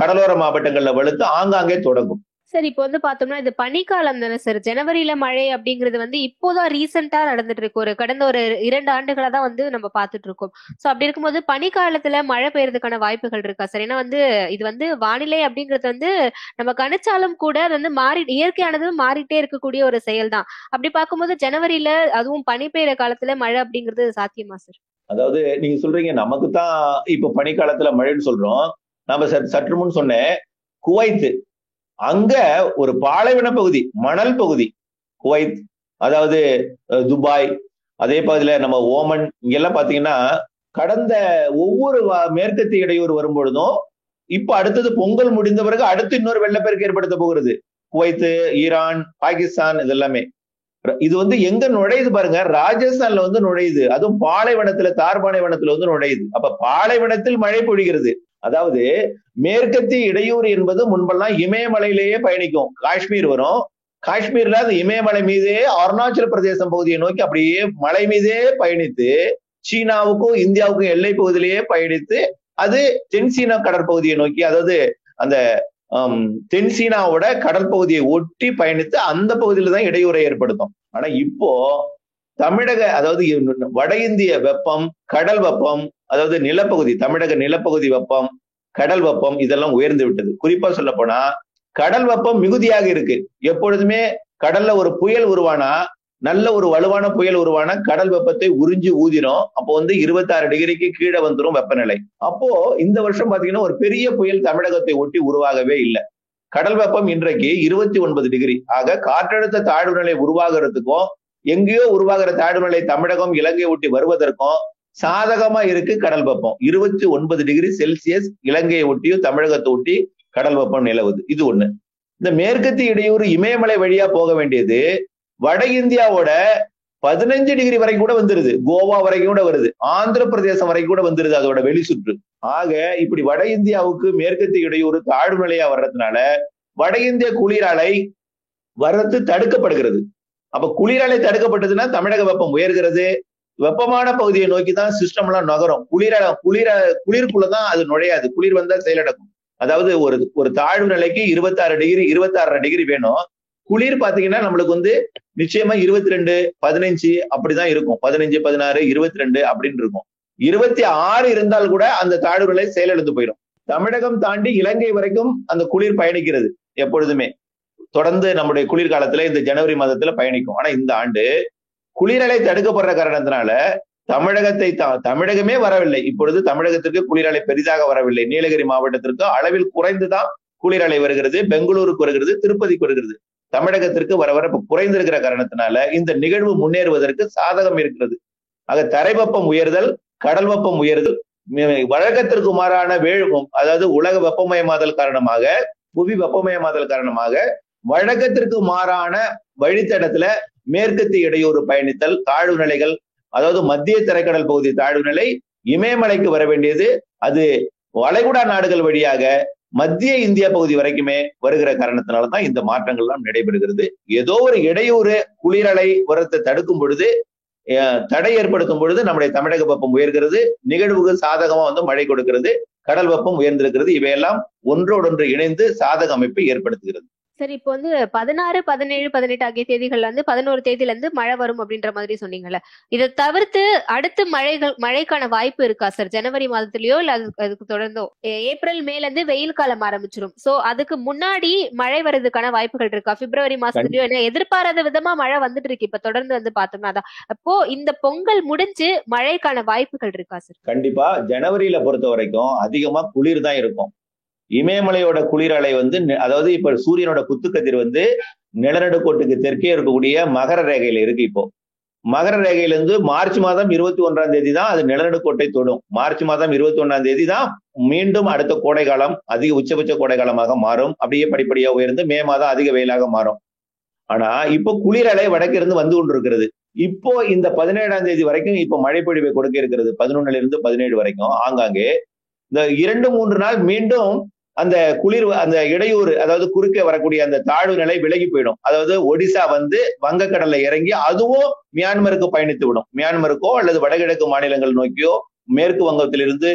கடலோர மாவட்டங்கள்ல வலுத்து ஆங்காங்கே தொடங்கும். சார் இப்போ வந்து பார்த்தோம்னா இது பனிக்காலம் தானே சார் ஜனவரியில மழை அப்படிங்கிறது வந்து இப்போதான் ரீசெண்டா நடந்துட்டு இருக்கு ஒரு கடந்த ஒரு இரண்டு ஆண்டுகளா தான் வந்து நம்ம பார்த்துட்டு இருக்கோம் ஸோ அப்படி இருக்கும்போது பனிக்காலத்துல மழை பெய்யறதுக்கான வாய்ப்புகள் இருக்கா சார் ஏன்னா வந்து இது வந்து வானிலை அப்படிங்கிறது வந்து நம்ம கணிச்சாலும் கூட அது வந்து மாறி இயற்கையானது மாறிட்டே இருக்கக்கூடிய ஒரு செயல் தான் அப்படி பார்க்கும்போது ஜனவரியில அதுவும் பனி பெய்யற காலத்துல மழை அப்படிங்கிறது சாத்தியமா சார் அதாவது நீங்க சொல்றீங்க நமக்கு தான் இப்ப பனிக்காலத்துல மழைன்னு சொல்றோம். நம்ம சற்று முன் சொன்னேன் குவைத்து. அங்க ஒரு பாலைவன பகுதி மணல் பகுதி குவைத் அதாவது துபாய் அதே பகுதியில நம்ம ஓமன் இங்கெல்லாம் பாத்தீங்கன்னா கடந்த ஒவ்வொரு மேற்கத்திய இடையூறு வரும்பொழுதும் இப்ப அடுத்தது பொங்கல் முடிந்த பிறகு அடுத்து இன்னொரு வெள்ளப்பெருக்கு ஏற்படுத்த போகிறது. குவைத்து ஈரான் பாகிஸ்தான் இது எல்லாமே இது வந்து எங்க நுழையுது பாருங்க ராஜஸ்தான்ல வந்து நுழையுது. அதுவும் பாலைவனத்துல தார் பாலைவனத்துல வந்து நுழையுது. அப்ப பாலைவனத்தில் மழை பொழிகிறது. அதாவது மேற்கத்திய இடையூறு என்பது முன்பெல்லாம் இமயமலையிலேயே பயணிக்கும். காஷ்மீர் வரும். காஷ்மீர்ல அது இமயமலை மீதே அருணாச்சல பிரதேசம் பகுதியை நோக்கி அப்படியே மலை மீதே பயணித்து சீனாவுக்கும் இந்தியாவுக்கும் எல்லை பகுதியிலேயே பயணித்து அது தென்சீனா கடற்பகுதியை நோக்கி அதாவது அந்த தென்சீனாவோட கடற்பகுதியை ஒட்டி பயணித்து அந்த பகுதியில தான் இடையூறை ஏற்படுத்தும். ஆனா இப்போ தமிழக அதாவது வட இந்திய வெப்பம் கடல் வெப்பம் அதாவது நிலப்பகுதி தமிழக நிலப்பகுதி வெப்பம் கடல் வெப்பம் இதெல்லாம் உயர்ந்து விட்டது. குறிப்பா சொல்ல போனா கடல் வெப்பம் மிகுதியாக இருக்கு. எப்பொழுதுமே கடல்ல ஒரு புயல் உருவானா நல்ல ஒரு வலுவான புயல் உருவான கடல் வெப்பத்தை உறிஞ்சி ஊதிரும். அப்போ வந்து இருபத்தாறு டிகிரிக்கு கீழே வந்துடும் வெப்பநிலை. அப்போ இந்த வருஷம் பாத்தீங்கன்னா ஒரு பெரிய புயல் தமிழகத்தை ஒட்டி உருவாகவே இல்லை. கடல் வெப்பம் இன்றைக்கு இருபத்தி ஒன்பது டிகிரி. ஆக காற்றழுத்த தாழ்வு நிலை உருவாகிறதுக்கும் எங்கேயோ உருவாகிற தாழ்வுநிலை தமிழகம் இலங்கை ஒட்டி வருவதற்கும் சாதகமா இருக்கு கடல் வெப்பம். இருபத்தி ஒன்பது டிகிரி செல்சியஸ் இலங்கையை ஒட்டியும் தமிழகத்தை ஒட்டி கடல் வெப்பம் நிலவுது. இது ஒண்ணு. இந்த மேற்கத்திய இடையூறு இமயமலை வழியா போக வேண்டியது வட இந்தியாவோட பதினஞ்சு டிகிரி வரைக்கும் கூட வந்துருது. கோவா வரைக்கும் கூட வருது. ஆந்திர பிரதேசம் வரைக்கும் கூட வந்துருது அதோட வெளி சுற்று. ஆக இப்படி வட இந்தியாவுக்கு மேற்கத்திய இடையூறு தாழ்வு நிலையா வர்றதுனால வட இந்திய குளிராலை வர்றது தடுக்கப்படுகிறது. அப்ப குளிரலை தடுக்கப்பட்டதுன்னா தமிழக வெப்பம் உயர்கிறது. வெப்பமான பகுதியை நோக்கி தான் சிஸ்டம் எல்லாம் நகரும். குளிர குளிர குளிர்க்குள்ளதான் அது நுழையாது. குளிர் வந்தா செயலடக்கும் அதாவது ஒரு ஒரு தாழ்வு நிலைக்கு இருபத்தாறு டிகிரி இருபத்தாறு டிகிரி வேணும். குளிர் பாத்தீங்கன்னா நம்மளுக்கு வந்து நிச்சயமா இருபத்தி ரெண்டு பதினஞ்சு அப்படிதான் இருக்கும். பதினஞ்சு பதினாறு இருபத்தி ரெண்டு அப்படின்னு இருக்கும். இருபத்தி ஆறு இருந்தால் கூட அந்த தாழ்வு நிலை செயலிழந்து போயிடும். தமிழகம் தாண்டி இலங்கை வரைக்கும் அந்த குளிர் பயணிக்கிறது எப்பொழுதுமே. தொடர்ந்து நம்முடைய குளிர்காலத்துல இந்த ஜனவரி மாதத்துல பயணிக்கும். ஆனா இந்த ஆண்டு குளிரலை தடுக்கப்படுற காரணத்தினால தமிழகத்தை தமிழகமே வரவில்லை. இப்பொழுது தமிழகத்திற்கு குளிரலை பெரிதாக வரவில்லை. நீலகிரி மாவட்டத்திற்கு அளவில் குறைந்துதான் குளிரலை வருகிறது. பெங்களூருக்கு வருகிறது திருப்பதிக்கு வருகிறது. தமிழகத்திற்கு வர வர குறைந்திருக்கிற காரணத்தினால இந்த நிகழ்வு முன்னேறுவதற்கு சாதகம் இருக்கிறது. ஆக தரைவெப்பம் உயர்தல் கடல் வெப்பம் உயர்தல் வழக்கத்திற்கு மாறான வேழ்வும் அதாவது உலக வெப்பமயமாதல் காரணமாக புவி வெப்பமயமாதல் காரணமாக வழக்கத்திற்கு மாறான வழித்தடத்துல மேற்கத்தி இடையூறு பயணித்தல் தாழ்வு நிலைகள் அதாவது மத்திய திரைக்கடல் பகுதி தாழ்வு நிலை இமயமலைக்கு வர வேண்டியது அது வளைகுடா நாடுகள் வழியாக மத்திய இந்திய பகுதி வரைக்குமே வருகிற காரணத்தினாலதான் இந்த மாற்றங்கள் எல்லாம் நடைபெறுகிறது. ஏதோ ஒரு இடையூறு குளிரலை உரத்தை தடுக்கும் பொழுது தடை ஏற்படுத்தும் பொழுது நம்முடைய தமிழக வெப்பம் உயர்கிறது நிகழ்வுக்கு சாதகமா வந்து மழை கொடுக்கிறது கடல் வெப்பம் உயர்ந்திருக்கிறது இவையெல்லாம் ஒன்றோடொன்று இணைந்து சாதக அமைப்பை ஏற்படுத்துகிறது. சரி இப்போ வந்து பதினாறு பதினேழு பதினெட்டு ஆகிய தேதிகள்ல இருந்து பதினோரு தேதியில இருந்து மழை வரும் அப்படின்ற மாதிரி சொன்னீங்கல்ல. இதை தவிர்த்து அடுத்து மழைகள் மழைக்கான வாய்ப்பு இருக்கா சார்? ஜனவரி மாதத்துலயோ இல்ல அது அதுக்கு தொடர்ந்தோ? ஏப்ரல் மேல இருந்து வெயில் காலம் ஆரம்பிச்சிடும் சோ அதுக்கு முன்னாடி மழை வர்றதுக்கான வாய்ப்புகள் இருக்கா? பிப்ரவரி மாசத்துலயோ ஏன்னா எதிர்பாராத விதமா மழை வந்துட்டு இருக்கு. இப்ப தொடர்ந்து வந்து பார்த்தோம்னா அதான். அப்போ இந்த பொங்கல் முடிஞ்சு மழைக்கான வாய்ப்புகள் இருக்கா சார்? கண்டிப்பா. ஜனவரியில பொறுத்த வரைக்கும் அதிகமா குளிர் தான் இருக்கும். இமயமலையோட குளிர் அலை வந்து அதாவது இப்ப சூரியனோட குத்துக்கதிர் வந்து நிலநடுக்கோட்டுக்கு தெற்கே இருக்கக்கூடிய மகர ரேகையில இருக்கு இப்போ. மகர ரேகையிலிருந்து மார்ச் மாதம் இருபத்தி ஒன்றாம் தேதி தான் அது நிலநடுக்கோட்டை தொடும். மார்ச் மாதம் இருபத்தி ஒன்றாம் தேதி தான் மீண்டும் அடுத்த கோடை காலம் அதிக உச்சபட்ச கோடை காலமாக மாறும். அப்படியே படிப்படியா உயர்ந்து மே மாதம் அதிக வெயிலாக மாறும். ஆனா இப்போ குளிரலை வடக்கிருந்து வந்து கொண்டிருக்கிறது. இப்போ இந்த பதினேழாம் தேதி வரைக்கும் இப்போ மழைப்பொழிவை கொடுக்க இருக்கிறது. பதினொன்னுல இருந்து பதினேழு வரைக்கும் ஆங்காங்கே. இந்த இரண்டு மூன்று நாள் மீண்டும் அந்த குளிர் அந்த இடையூறு அதாவது குறுக்கே வரக்கூடிய அந்த தாழ்வு நிலை விலகி போயிடும். அதாவது ஒடிசா வந்து வங்கக்கடல்ல இறங்கி அதுவும் மியான்மருக்கு பயணித்து விடும். மியான்மருக்கோ அல்லது வடகிழக்கு மாநிலங்கள் நோக்கியோ மேற்கு வங்கத்திலிருந்து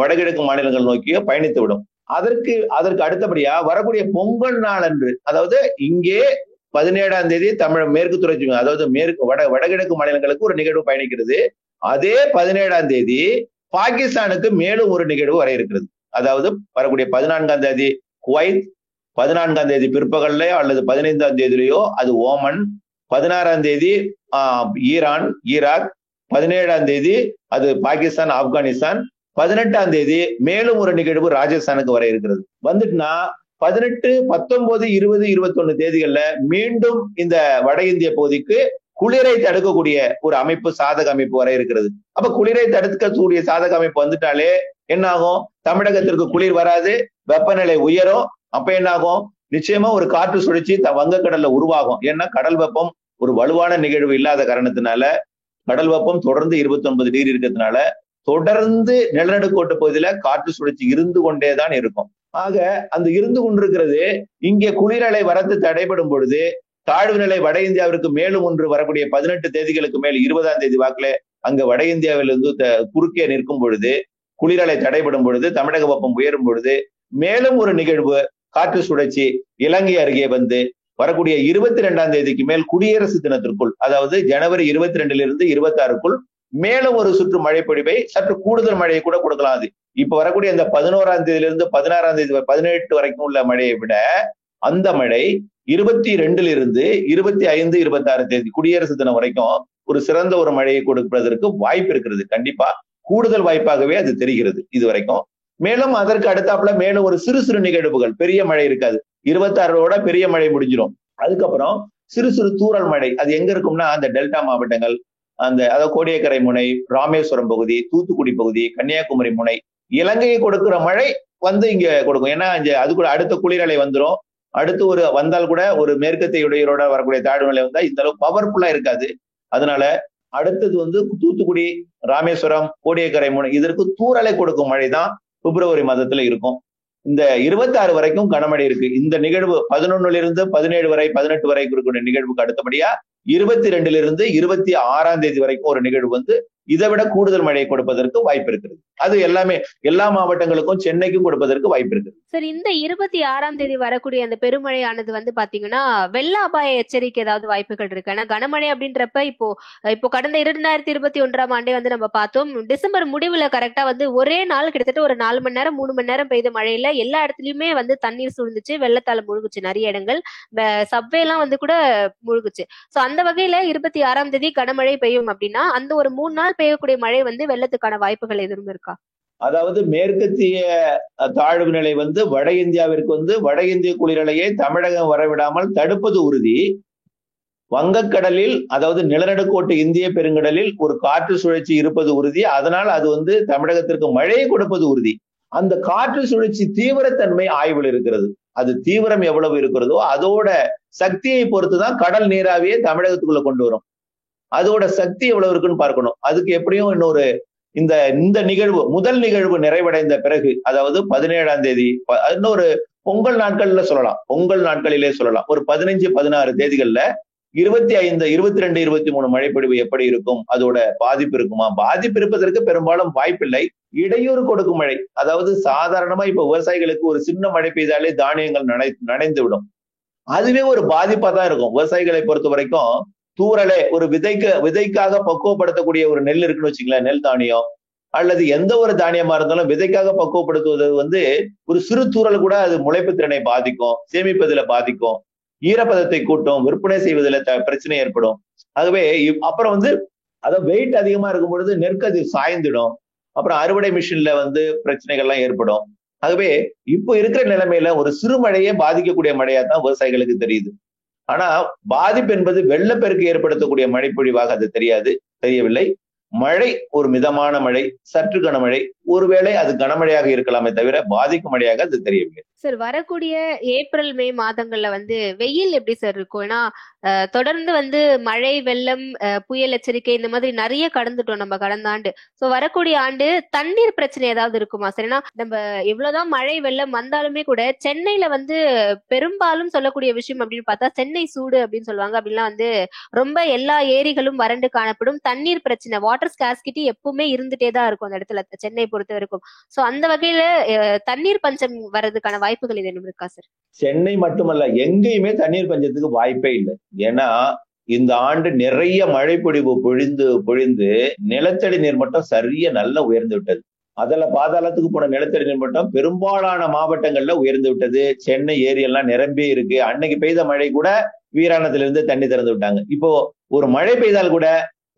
வடகிழக்கு மாநிலங்கள் நோக்கியோ பயணித்து விடும். அதற்கு அதற்கு அடுத்தபடியா வரக்கூடிய பொங்கல் நாள் அன்று அதாவது இங்கே பதினேழாம் தேதி தமிழ் மேற்கு தொடர்ச்சி அதாவது மேற்கு வட வடகிழக்கு மாநிலங்களுக்கு ஒரு நிகழ்வு பயணிக்கிறது. அதே பதினேழாம் தேதி பாகிஸ்தானுக்கு மேலும் ஒரு நிகழ்வு வர இருக்கிறது. அதாவது வரக்கூடிய பதினான்காம் தேதி குவைத் பதினான்காம் தேதி பிற்பகல்லையோ அல்லது பதினைந்தாம் தேதியிலையோ அது ஓமன் பதினாறாம் தேதி ஈரான் ஈராக் பதினேழாம் தேதி அது பாகிஸ்தான் ஆப்கானிஸ்தான் பதினெட்டாம் தேதி மேலும் ஒரு நிகழ்வு ராஜஸ்தானுக்கு வர இருக்கிறது. வந்துட்டுனா பதினெட்டு பத்தொன்பது இருபது இருபத்தொன்னு தேதிகள்ல மீண்டும் இந்த வட இந்திய பகுதிக்கு குளிரை தடுக்கக்கூடிய ஒரு அமைப்பு சாதக அமைப்பு வர இருக்கிறது. அப்ப குளிரை தடுக்கக்கூடிய சாதக அமைப்பு வந்துட்டாலே என்ன ஆகும் தமிழகத்திற்கு குளிர் வராது வெப்பநிலை உயரும். அப்ப என்ன ஆகும் நிச்சயமா ஒரு காற்று சுழற்சி த- வங்கக்கடல்ல உருவாகும். ஏன்னா கடல் வெப்பம் ஒரு வலுவான நிகழ்வு இல்லாத காரணத்தினால கடல் வெப்பம் தொடர்ந்து இருபத்தி ஒன்பது டிகிரி இருக்கிறதுனால தொடர்ந்து நிலநடுக்கோட்டு பகுதியில காற்று சுழற்சி இருந்து கொண்டேதான் இருக்கும். ஆக அந்த இருந்து கொண்டிருக்கிறது இங்கே குளிரலை வரத்து தடைபடும் பொழுது தாழ்வு நிலை வட இந்தியாவிற்கு மேலும் ஒன்று வரக்கூடிய பதினெட்டு தேதிகளுக்கு மேல் இருபதாம் தேதி வாக்குல அங்க வட இந்தியாவிலிருந்து குறுக்கே நிற்கும் பொழுது குளிரலை தடைபடும் பொழுது தமிழக வெப்பம் உயரும் பொழுது மேலும் ஒரு நிகழ்வு காற்று சுழற்சி இலங்கை அருகே வந்து வரக்கூடிய இருபத்தி ரெண்டாம் தேதிக்கு மேல் குடியரசு தினத்திற்குள் அதாவது ஜனவரி இருபத்தி ரெண்டிலிருந்து இருபத்தி ஆறுக்குள் மேலும் ஒரு சுற்று மழைப்பொழிவை சற்று கூடுதல் மழையை கூட கொடுக்கலாம் அது. இப்ப வரக்கூடிய அந்த பதினோராம் தேதியிலிருந்து பதினாறாம் தேதி பதினெட்டு வரைக்கும் உள்ள மழையை விட அந்த மழை இருபத்தி ரெண்டுல இருந்து இருபத்தி ஐந்து இருபத்தி ஆறு தேதி குடியரசு தினம் வரைக்கும் ஒரு சிறந்த ஒரு மழையை கொடுப்பதற்கு வாய்ப்பு இருக்கிறது. கண்டிப்பா கூடுதல் வாய்ப்பாகவே அது தெரிகிறது இது வரைக்கும். மேலும் அதற்கு அடுத்தாப்புல மேலும் ஒரு சிறு சிறு நிகழ்வுகள். பெரிய மழை இருக்காது. இருபத்தாறோட பெரிய மழை முடிஞ்சிடும் அதுக்கப்புறம் சிறு சிறு தூரல் மழை. அது எங்க இருக்கும்னா அந்த டெல்டா மாவட்டங்கள் அந்த அதாவது கோடியக்கரை முனை ராமேஸ்வரம் பகுதி தூத்துக்குடி பகுதி கன்னியாகுமரி முனை இலங்கையை கொடுக்கிற மழை வந்து இங்க கொடுக்கும். ஏன்னா இங்க அது கூட அடுத்த குளிரலை வந்துடும் அடுத்து ஒரு வந்தால் கூட ஒரு மேற்கத்திய உடையரோட வரக்கூடிய தாழ்வு நிலை வந்தா இந்த அளவு பவர்ஃபுல்லா இருக்காது. அதனால அடுத்தது வந்து தூத்துக்குடி ராமேஸ்வரம் கோடியக்கரை முனை இதற்கு தூறலை கொடுக்கும் மழை தான் பிப்ரவரி மாதத்துல இருக்கும். இந்த இருபத்தி ஆறு வரைக்கும் கனமழை இருக்கு. இந்த நிகழ்வு பதினொன்னுல இருந்து பதினேழு வரை பதினெட்டு வரை இருக்கக்கூடிய நிகழ்வுக்கு அடுத்தபடியா இருபத்தி ரெண்டுல இருந்து இருபத்தி ஆறாம் தேதி வரைக்கும் ஒரு நிகழ்வு வந்து இதை விட கூடுதல் மழையை கொடுப்பதற்கு வாய்ப்பு இருக்கிறது. அது எல்லாமே எல்லா மாவட்டங்களுக்கும் சென்னைக்கும் கொடுப்பதற்கு வாய்ப்பு இருக்குது. சார் இந்த இருபத்தி ஆறாம் தேதி வரக்கூடிய அந்த பெருமழையானது வந்து பாத்தீங்கன்னா வெள்ள அபாய எச்சரிக்கை ஏதாவது வாய்ப்புகள் இருக்கு? ஏன்னா கனமழை அப்படின்றப்ப இப்போ இப்போ கடந்த இரண்டாயிரத்தி இருபத்தி ஒன்றாம் ஆண்டே வந்து நம்ம பார்த்தோம் டிசம்பர் முடிவுல கரெக்டா வந்து ஒரே நாள் கிட்டத்தட்ட ஒரு நாலு மணி நேரம் மூணு மணி நேரம் பெய்த மழையில எல்லா இடத்துலயுமே வந்து தண்ணீர் சூழ்ந்துச்சு வெள்ளத்தால முழுகுச்சு நிறைய இடங்கள். சப்வே எல்லாம் வந்து கூட முழுகுச்சு. சோ அந்த வகையில இருபத்தி ஆறாம் தேதி கனமழை பெய்யும் அப்படின்னா அந்த ஒரு மூணு நாள் பெய்யக்கூடிய மழை வந்து வெள்ளத்துக்கான வாய்ப்புகள் எதுவும் இருக்கா? அதாவது மேற்கத்திய தாழ்வு நிலை வந்து வட இந்தியாவிற்கு வந்து வட இந்திய குளிரலையை தமிழகம் வரவிடாமல் தடுப்பது உறுதி. வங்கக்கடலில் அதாவது நிலநடுக்கோட்டு இந்திய பெருங்கடலில் ஒரு காற்று சுழற்சி இருப்பது உறுதி. அதனால் அது வந்து தமிழகத்திற்கு மழையை கொடுப்பது உறுதி. அந்த காற்று சுழற்சி தீவிரத்தன்மை ஆய்வில் இருக்கிறது. அது தீவிரம் எவ்வளவு இருக்கிறதோ அதோட சக்தியை பொறுத்துதான் கடல் நீராவியை தமிழகத்துக்குள்ள கொண்டு வரும். அதோட சக்தி எவ்வளவு இருக்குன்னு பார்க்கணும். அதுக்கு எப்படியும் இன்னொரு இந்த இந்த நிகழ்வு முதல் நிகழ்வு நிறைவடைந்த பிறகு அதாவது பதினேழாம் தேதி இன்னொரு பொங்கல் நாட்கள்ல சொல்லலாம். பொங்கல் நாட்களிலே சொல்லலாம். ஒரு பதினஞ்சு பதினாறு தேதிகள்ல இருபத்தி ஐந்து இருபத்தி ரெண்டு இருபத்தி மூணு மழைப்பொழிவு எப்படி இருக்கும்? அதோட பாதிப்பு இருக்குமா? பாதிப்பு இருப்பதற்கு பெரும்பாலும் வாய்ப்பில்லை. இடையூறு கொடுக்கும் மழை. அதாவது சாதாரணமா இப்ப விவசாயிகளுக்கு ஒரு சின்ன மழை பெய்தாலே தானியங்கள் நனை நனைந்து விடும் அதுவே ஒரு பாதிப்பா தான் இருக்கும். விவசாயிகளை பொறுத்த வரைக்கும் தூரலே ஒரு விதைக்கு விதைக்காக பக்குவப்படுத்தக்கூடிய ஒரு நெல் இருக்குன்னு வச்சுங்களேன் நெல் தானியம். அல்லது எந்த ஒரு தானியமா இருந்தாலும் விதைக்காக பக்குவப்படுத்துவது வந்து ஒரு சிறு தூரல் கூட அது முளைப்பு திறனை பாதிக்கும் சேமிப்பதில் பாதிக்கும். ஈரப்பதத்தை கூட்டும் விற்பனை செய்வதில் பிரச்சனை ஏற்படும். ஆகவே அப்புறம் வந்து அதாவது வெயிட் அதிகமா இருக்கும் பொழுது நெற்கது சாய்ந்துடும். அப்புறம் அறுவடை மிஷின்ல வந்து பிரச்சனைகள்லாம் ஏற்படும். ஆகவே இப்போ இருக்கிற நிலைமையில ஒரு சிறு மழையே பாதிக்கக்கூடிய மழையா தான் விவசாயிகளுக்கு தெரியுது. ஆனா பாதிப்பு என்பது வெள்ளப்பெருக்கு ஏற்படுத்தக்கூடிய மழைப்பொழிவாக அது தெரியாது தெரியவில்லை. மழை ஒரு மிதமான மழை சற்று கனமழை. ஒருவேளை அது கனமழையாக இருக்கலாமே தவிர பாதிக்கும் மழையாக அது தெரியவில்லை. சார் வரக்கூடிய ஏப்ரல் மே மாதங்கள்ல வந்து வெயில் எப்படி சார் இருக்கும்? ஏன்னா தொடர்ந்து வந்து மழை வெள்ளம் புயல் எச்சரிக்கை இந்த மாதிரி நிறைய கடந்துட்டோம் நம்ம கடந்த ஆண்டு. சோ வரக்கூடிய ஆண்டு தண்ணீர் பிரச்சனை ஏதாவது இருக்குமா சார்? ஏன்னா நம்ம எவ்வளவுதான் மழை வெள்ளம் வந்தாலுமே கூட சென்னையில வந்து பெரும்பாலும் சொல்லக்கூடிய விஷயம் அப்படின்னு பார்த்தா சென்னை சூடு அப்படின்னு சொல்லுவாங்க. அப்படின்லாம் வந்து ரொம்ப எல்லா ஏரிகளும் வறண்டு காணப்படும். தண்ணீர் பிரச்சனை வாட்டர் ஸ்காஸ்கிட்டி எப்பவுமே இருந்துட்டே தான் இருக்கும் அந்த இடத்துல சென்னை பொறுத்த வரைக்கும். சோ அந்த வகையில தண்ணீர் பஞ்சம் வர்றதுக்கான வாய்ப்புகள் ஏதேனும் இருக்கா சார் சென்னை மட்டுமல்ல எங்கேயுமே தண்ணீர் பஞ்சத்துக்கு வாய்ப்பே இல்லை. ஏன்னா இந்த ஆண்டு நிறைய மழை பொழிவு பொழிந்து பொழிந்து நிலத்தடி நீர் மட்டம் சரிய நல்லா உயர்ந்து விட்டது. அதுல பாதாளத்துக்கு போன நிலத்தடி நீர் மட்டம் பெரும்பாலான மாவட்டங்கள்ல உயர்ந்து விட்டது. சென்னை ஏரியெல்லாம் நிரம்பி இருக்கு. அன்னைக்கு பெய்த மழை கூட வீராணத்துல இருந்து தண்ணி திறந்து விட்டாங்க. இப்போ ஒரு மழை பெய்தால் கூட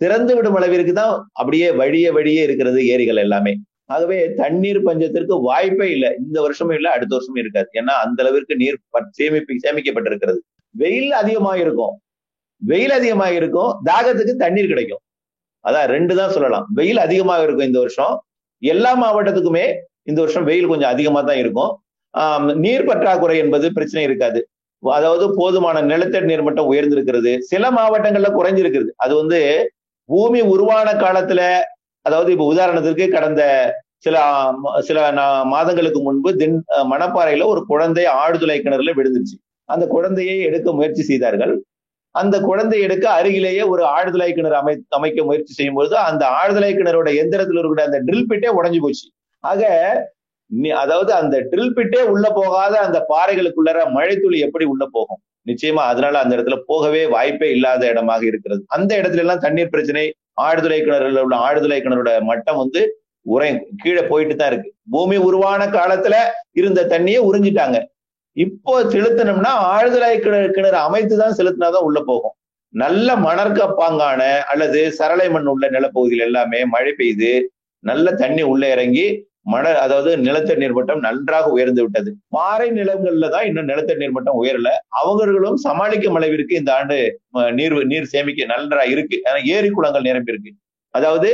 திறந்து விடும் அளவிற்கு தான் அப்படியே வழிய வழியே இருக்கிறது ஏரிகள் எல்லாமே. ஆகவே தண்ணீர் பஞ்சத்திற்கு வாய்ப்பே இல்லை. இந்த வருஷமும் இல்லை அடுத்த வருஷமும் இருக்காது. ஏன்னா அந்த அளவிற்கு நீர் சேமிப்பு சேமிக்கப்பட்டிருக்கிறது. வெயில் அதிகமாக இருக்கும் வெயில் அதிகமாக இருக்கும் தாகத்துக்கு தண்ணீர் கிடைக்கும். அதான் ரெண்டு தான் சொல்லலாம். வெயில் அதிகமாக இருக்கும் இந்த வருஷம். எல்லா மாவட்டத்துக்குமே இந்த வருஷம் வெயில் கொஞ்சம் அதிகமா தான் இருக்கும். நீர் பற்றாக்குறை என்பது பிரச்சனை இருக்காது. அதாவது போதுமான நிலத்தடி நீர் மட்டம் உயர்ந்திருக்கிறது. சில மாவட்டங்கள்ல குறைஞ்சிருக்கிறது. அது வந்து பூமி உருவான காலத்துல அதாவது இப்ப உதாரணத்திற்கு கடந்த சில சில மாதங்களுக்கு முன்பு தின் மணப்பாறையில ஒரு குழந்தை ஆழ்துளை கிணறுல விழுந்துருச்சு. அந்த குழந்தையை எடுக்க முயற்சி செய்தார்கள். அந்த குழந்தை எடுக்க அருகிலேயே ஒரு ஆழ்துளை கிணறு அமை அமைக்க முயற்சி செய்யும் பொழுது அந்த ஆழ்துளை கிணறோட எந்திரத்தில் இருக்கிற அந்த ட்ரில் பிட்டே உடஞ்சு போச்சு. ஆக அதாவது அந்த ட்ரில் பிட்டே உள்ள போகாத அந்த பாறைகளுக்குள்ளற மழைத்துளி எப்படி உள்ள போகும்? நிச்சயமா அதனால அந்த இடத்துல போகவே வாய்ப்பே இல்லாத இடமாக இருக்கிறது. அந்த இடத்துல எல்லாம் தண்ணீர் பிரச்சனை ஆழ்துளை கிணறுல உள்ள ஆழ்துளை கிணறோட மட்டம் வந்து உரை கீழே போயிட்டு தான் இருக்கு. பூமி உருவான காலத்துல இருந்த தண்ணியை உறிஞ்சிட்டாங்க. இப்போ செலுத்தணும்னா ஆழ்துளை கிணறு கிணறு அமைத்து தான் செலுத்தினாதான் உள்ள போகும். நல்ல மணற்கப்பாங்கான அல்லது சரளை மண் உள்ள நிலப்பகுதியில் எல்லாமே மழை பெய்து நல்ல தண்ணி உள்ள இறங்கி மண அதாவது நிலத்தடி நீர் மட்டம் நன்றாக உயர்ந்து விட்டது. பாறை நிலங்கள்ல தான் இன்னும் நிலத்தடி நீர் மட்டம் உயரல. அவர்களும் சமாளிக்கும் அளவிற்கு இந்த ஆண்டு நீர் நீர் சேமிக்க நன்றா இருக்கு. ஏரி குளங்கள் நிரம்பி இருக்கு. அதாவது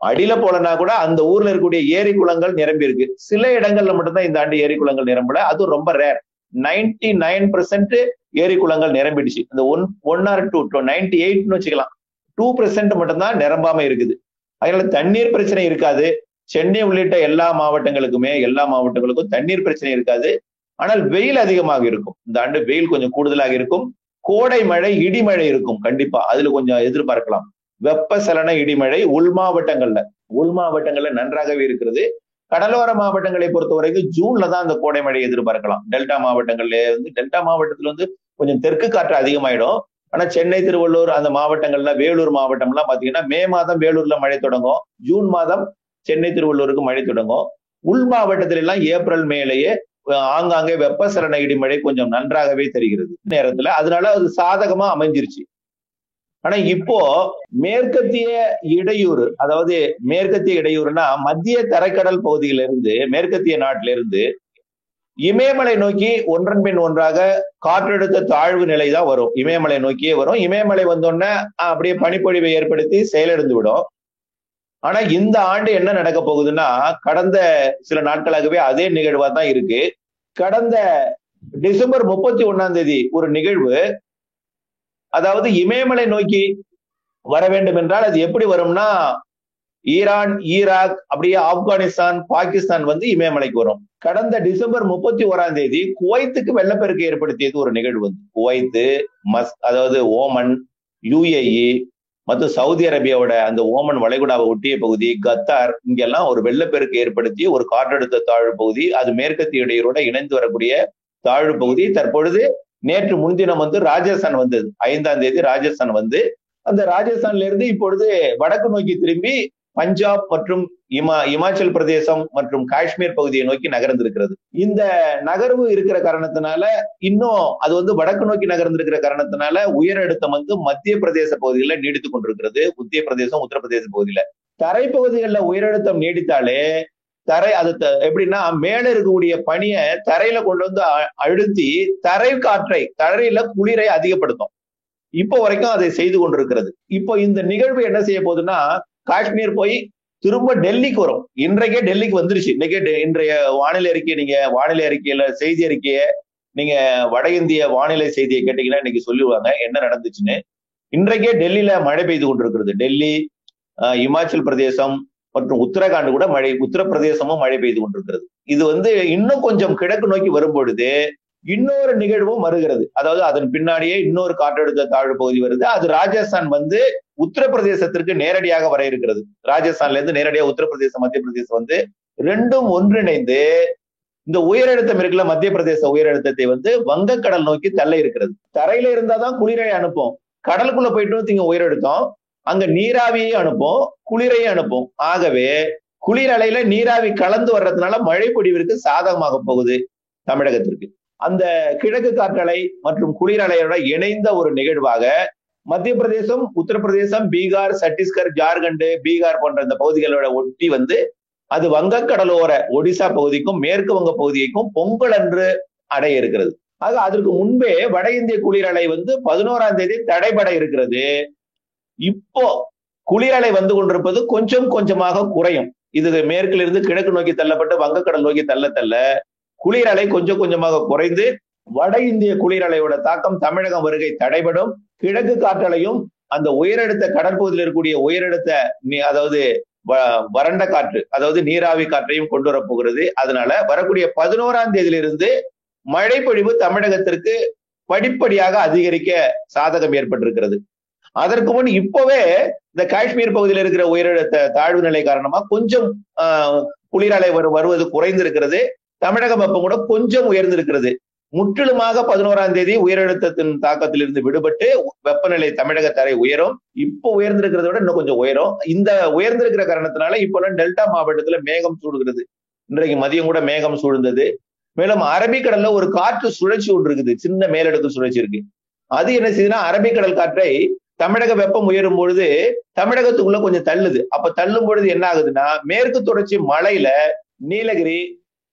அடியில போலனா கூட அந்த ஊர்ல இருக்கக்கூடிய ஏரி குளங்கள் நிரம்பி இருக்கு. சில இடங்கள்ல மட்டும்தான் இந்த ஆண்டு ஏரி குளங்கள் நிரம்பல. அதுவும் ரொம்ப ரேர் நைன்டி நைன் பெர்சென்ட் ஏரி குளங்கள் நிரம்பிடுச்சு. இந்த one one or two ninety எயிட்னு வச்சுக்கலாம். டூ பெர்சென்ட் மட்டும்தான் நிரம்பாம இருக்குது. அதனால தண்ணீர் பிரச்சனை இருக்காது. சென்னை உள்ளிட்ட எல்லா மாவட்டங்களுக்குமே எல்லா மாவட்டங்களுக்கும் தண்ணீர் பிரச்சனை இருக்காது. ஆனால் வெயில் அதிகமாக இருக்கும். இந்த ஆண்டு வெயில் கொஞ்சம் கூடுதலாக இருக்கும். கோடை மழை இடிமழை இருக்கும். கண்டிப்பா. அதுல கொஞ்சம் எதிர்பார்க்கலாம். வெப்ப சலன இடிமழை உள் மாவட்டங்கள்ல. உள் மாவட்டங்கள்ல நன்றாகவே இருக்கிறது. கடலோர மாவட்டங்களை பொறுத்த வரைக்கும் ஜூன்ல தான் அந்த கோடை மழை எதிர்பார்க்கலாம். டெல்டா மாவட்டங்கள்ல வந்து டெல்டா மாவட்டத்துல வந்து கொஞ்சம் தெற்கு காற்று அதிகமாயிடும். ஆனா சென்னை திருவள்ளூர் அந்த மாவட்டங்கள்ல வேலூர் மாவட்டம்லாம் பாத்தீங்கன்னா மே மாதம் வேலூர்ல மழை தொடங்கும். ஜூன் மாதம் சென்னை திருவள்ளூருக்கு மழை தொடங்கும். உள் மாவட்டத்தில எல்லாம் ஏப்ரல் மேலேயே ஆங்காங்கே வெப்பசலன இடிமழை கொஞ்சம் நன்றாகவே தெரிகிறது நேரத்துல. அதனால அது சாதகமா அமைஞ்சிருச்சு. ஆனா இப்போ மேற்கத்திய இடையூறு அதாவது மேற்கத்திய இடையூறுனா மத்திய தரைக்கடல் பகுதியிலிருந்து மேற்கத்திய நாட்டில இருந்து இமயமலை நோக்கி ஒன்றன் பின் ஒன்றாக காற்றழுத்த தாழ்வு நிலை தான் வரும். இமயமலை நோக்கியே வரும். இமயமலை வந்தோடனே அப்படியே பனிப்பொழிவை ஏற்படுத்தி செயலிழந்து விடும். ஆனா இந்த ஆண்டு என்ன நடக்க போகுதுன்னா கடந்த சில நாட்களாகவே அதே நிகழ்வா தான் இருக்கு. கடந்த டிசம்பர் முப்பத்தி ஒன்னாம் தேதி ஒரு நிகழ்வு. அதாவது இமயமலை நோக்கி வர வேண்டும் என்றால் அது எப்படி வரும்னா ஈரான் ஈராக் அப்படியே ஆப்கானிஸ்தான் பாகிஸ்தான் வந்து இமயமலைக்கு வரும். கடந்த டிசம்பர் முப்பத்தி ஓராம் தேதி குவைத்துக்கு வெள்ளப்பெருக்கு ஏற்படுத்தியது ஒரு நிகழ்வு. வந்து குவைத்து மஸ் அதாவது ஓமன் யுஏஇ மற்றும் சவுதி அரேபியாவோட அந்த ஓமன் வளைகுடாவை ஒட்டிய பகுதி கத்தார் இங்கெல்லாம் ஒரு வெள்ளப்பெருக்கு ஏற்படுத்தி ஒரு காற்றழுத்த தாழ்வு பகுதி அது மேற்கத்திய இணைந்து வரக்கூடிய தாழ்வு பகுதி. தற்பொழுது நேற்று முன்தினம் வந்து ராஜஸ்தான் வந்தது. ஐந்தாம் தேதி ராஜஸ்தான் வந்து அந்த ராஜஸ்தான்ல இருந்து இப்பொழுது வடக்கு நோக்கி திரும்பி பஞ்சாப் மற்றும் இமா இமாச்சல் பிரதேசம் மற்றும் காஷ்மீர் பகுதியை நோக்கி நகர்ந்திருக்கிறது. இந்த நகர்வு இருக்கிற காரணத்தினால இன்னும் அது வந்து வடக்கு நோக்கி நகர்ந்திருக்கிற காரணத்தினால உயர் அழுத்தம் வந்து மத்திய பிரதேச பகுதிகளில் நீடித்துக் கொண்டிருக்கிறது. மத்திய பிரதேசம் உத்தரப்பிரதேச பகுதியில. தரைப்பகுதிகளில் உயரழுத்தம் நீடித்தாலே தரை அது எப்படின்னா மேல இருக்கக்கூடிய பனியை தரையில கொண்டு வந்து அழுத்தி தரை காற்றை தரையில குளிரை அதிகப்படுத்தும். இப்போ வரைக்கும் அதை செய்து கொண்டிருக்கிறது. இப்போ இந்த நிகழ்வு என்ன செய்ய போகுதுன்னா காஷ்மீர் போய் திரும்ப டெல்லிக்கு வரும். இன்றைக்கே டெல்லிக்கு வந்துருச்சு. இன்னைக்கே இன்றைய வானிலை அறிக்கை நீங்க வானிலை அறிக்கையில செய்தி அறிக்கையை நீங்க வட இந்திய வானிலை செய்தியை கேட்டீங்கன்னா இன்னைக்கு சொல்லிடுவாங்க என்ன நடந்துச்சுன்னு. இன்றைக்கே டெல்லியில மழை பெய்து கொண்டிருக்கிறது. டெல்லி இமாச்சல் பிரதேசம் மற்றும் உத்தரகாண்ட் கூட மழை உத்தரப்பிரதேசமும் மழை பெய்து கொண்டிருக்கிறது. இது வந்து இன்னும் கொஞ்சம் கிழக்கு நோக்கி வரும் பொழுது இன்னொரு நிகழ்வும் வருகிறது. அதாவது அதன் பின்னாடியே இன்னொரு காற்றழுத்த தாழ்வு பகுதி வருது. அது ராஜஸ்தான் வந்து உத்தரப்பிரதேசத்திற்கு நேரடியாக வர இருக்கிறது. ராஜஸ்தான்ல இருந்து நேரடியாக உத்தரப்பிரதேசம் மத்திய பிரதேசம் வந்து ரெண்டும் ஒன்றிணைந்து இந்த உயரழுத்தம் இருக்குல்ல மத்திய பிரதேச உயரழுத்தத்தை வந்து வங்கக்கடல் நோக்கி தள்ள இருக்கிறது. தரையில இருந்தாதான் குளிரை அனுப்பும். கடலுக்குள்ள போயிட்டு இங்க உயரழுத்தம். அங்க நீராவியை அனுப்பும் குளிரையும் அனுப்பும். ஆகவே குளிர் அலையில நீராவி கலந்து வர்றதுனால மழை பொடிவிற்கு சாதகமாக போகுது தமிழகத்திற்கு. அந்த கிழக்கு காற்றலை மற்றும் குளிரலையோட இணைந்த ஒரு நிகழ்வாக மத்திய பிரதேசம் உத்தரப்பிரதேசம் பீகார் சத்தீஸ்கர் ஜார்க்கண்ட் பீகார் போன்ற இந்த பகுதிகளோட ஒட்டி வந்து அது வங்கக்கடலோர ஒடிசா பகுதிக்கும் மேற்கு வங்க பகுதிக்கும் பொங்கல் அன்று அடைய இருக்கிறது. ஆக அதற்கு முன்பே வட இந்திய குளிரலை வந்து பதினோராம் தேதி தடைபட இருக்கிறது. இப்போ குளிரலை வந்து கொண்டிருப்பது கொஞ்சம் கொஞ்சமாக குறையும். இது மேற்கிலிருந்து கிழக்கு நோக்கி தள்ளப்பட்டு வங்கக்கடல் நோக்கி தள்ள தள்ள குளிரலை கொஞ்சம் கொஞ்சமாக குறைந்து வட இந்திய குளிரலையோட தாக்கம் தமிழகம் வருகை தடைபடும். கிழக்கு காற்றலையும் அந்த உயரழுத்த கடற்பகுதியில் இருக்கக்கூடிய உயரழுத்த அதாவது வறண்ட காற்று அதாவது நீராவி காற்றையும் கொண்டு வரப்போகிறது அதனால வரக்கூடிய பதினோராம் தேதியிலிருந்து மழைப்பொழிவு தமிழகத்திற்கு படிப்படியாக அதிகரிக்க சாதகம் ஏற்பட்டிருக்கிறது. அதற்கு முன் இப்பவே இந்த காஷ்மீர் பகுதியில் இருக்கிற உயரழுத்த தாழ்வு நிலை காரணமா கொஞ்சம் குளிரலை வருவது குறைந்திருக்கிறது. தமிழகம் வெப்பம் கூட கொஞ்சம் உயர்ந்திருக்கிறது. முற்றிலுமாக பதினோராம் தேதி உயரழுத்தத்தின் தாக்கத்திலிருந்து விடுபட்டு வெப்பநிலை தமிழக தரை உயரும். இப்போ உயர்ந்திருக்கிறத விட இன்னும் கொஞ்சம் உயரும். இந்த உயர்ந்திருக்கிற காரணத்தினால இப்போ டெல்டா மாவட்டத்துல மேகம் சூடுகிறது. இன்றைக்கு மதியம் கூட மேகம் சூழ்ந்தது. மேலும் அரபிக்கடல்ல ஒரு காற்று சுழற்சி ஒன்று இருக்குது. சின்ன மேலடுக்கு சுழற்சி இருக்கு. அது என்ன செய்யுதுன்னா அரபிக்கடல் காற்றை தமிழக வெப்பம் உயரும் பொழுது தமிழகத்துக்குள்ள கொஞ்சம் தள்ளுது. அப்ப தள்ளும் பொழுது என்ன ஆகுதுன்னா மேற்கு தொடர்ச்சி மலையில நீலகிரி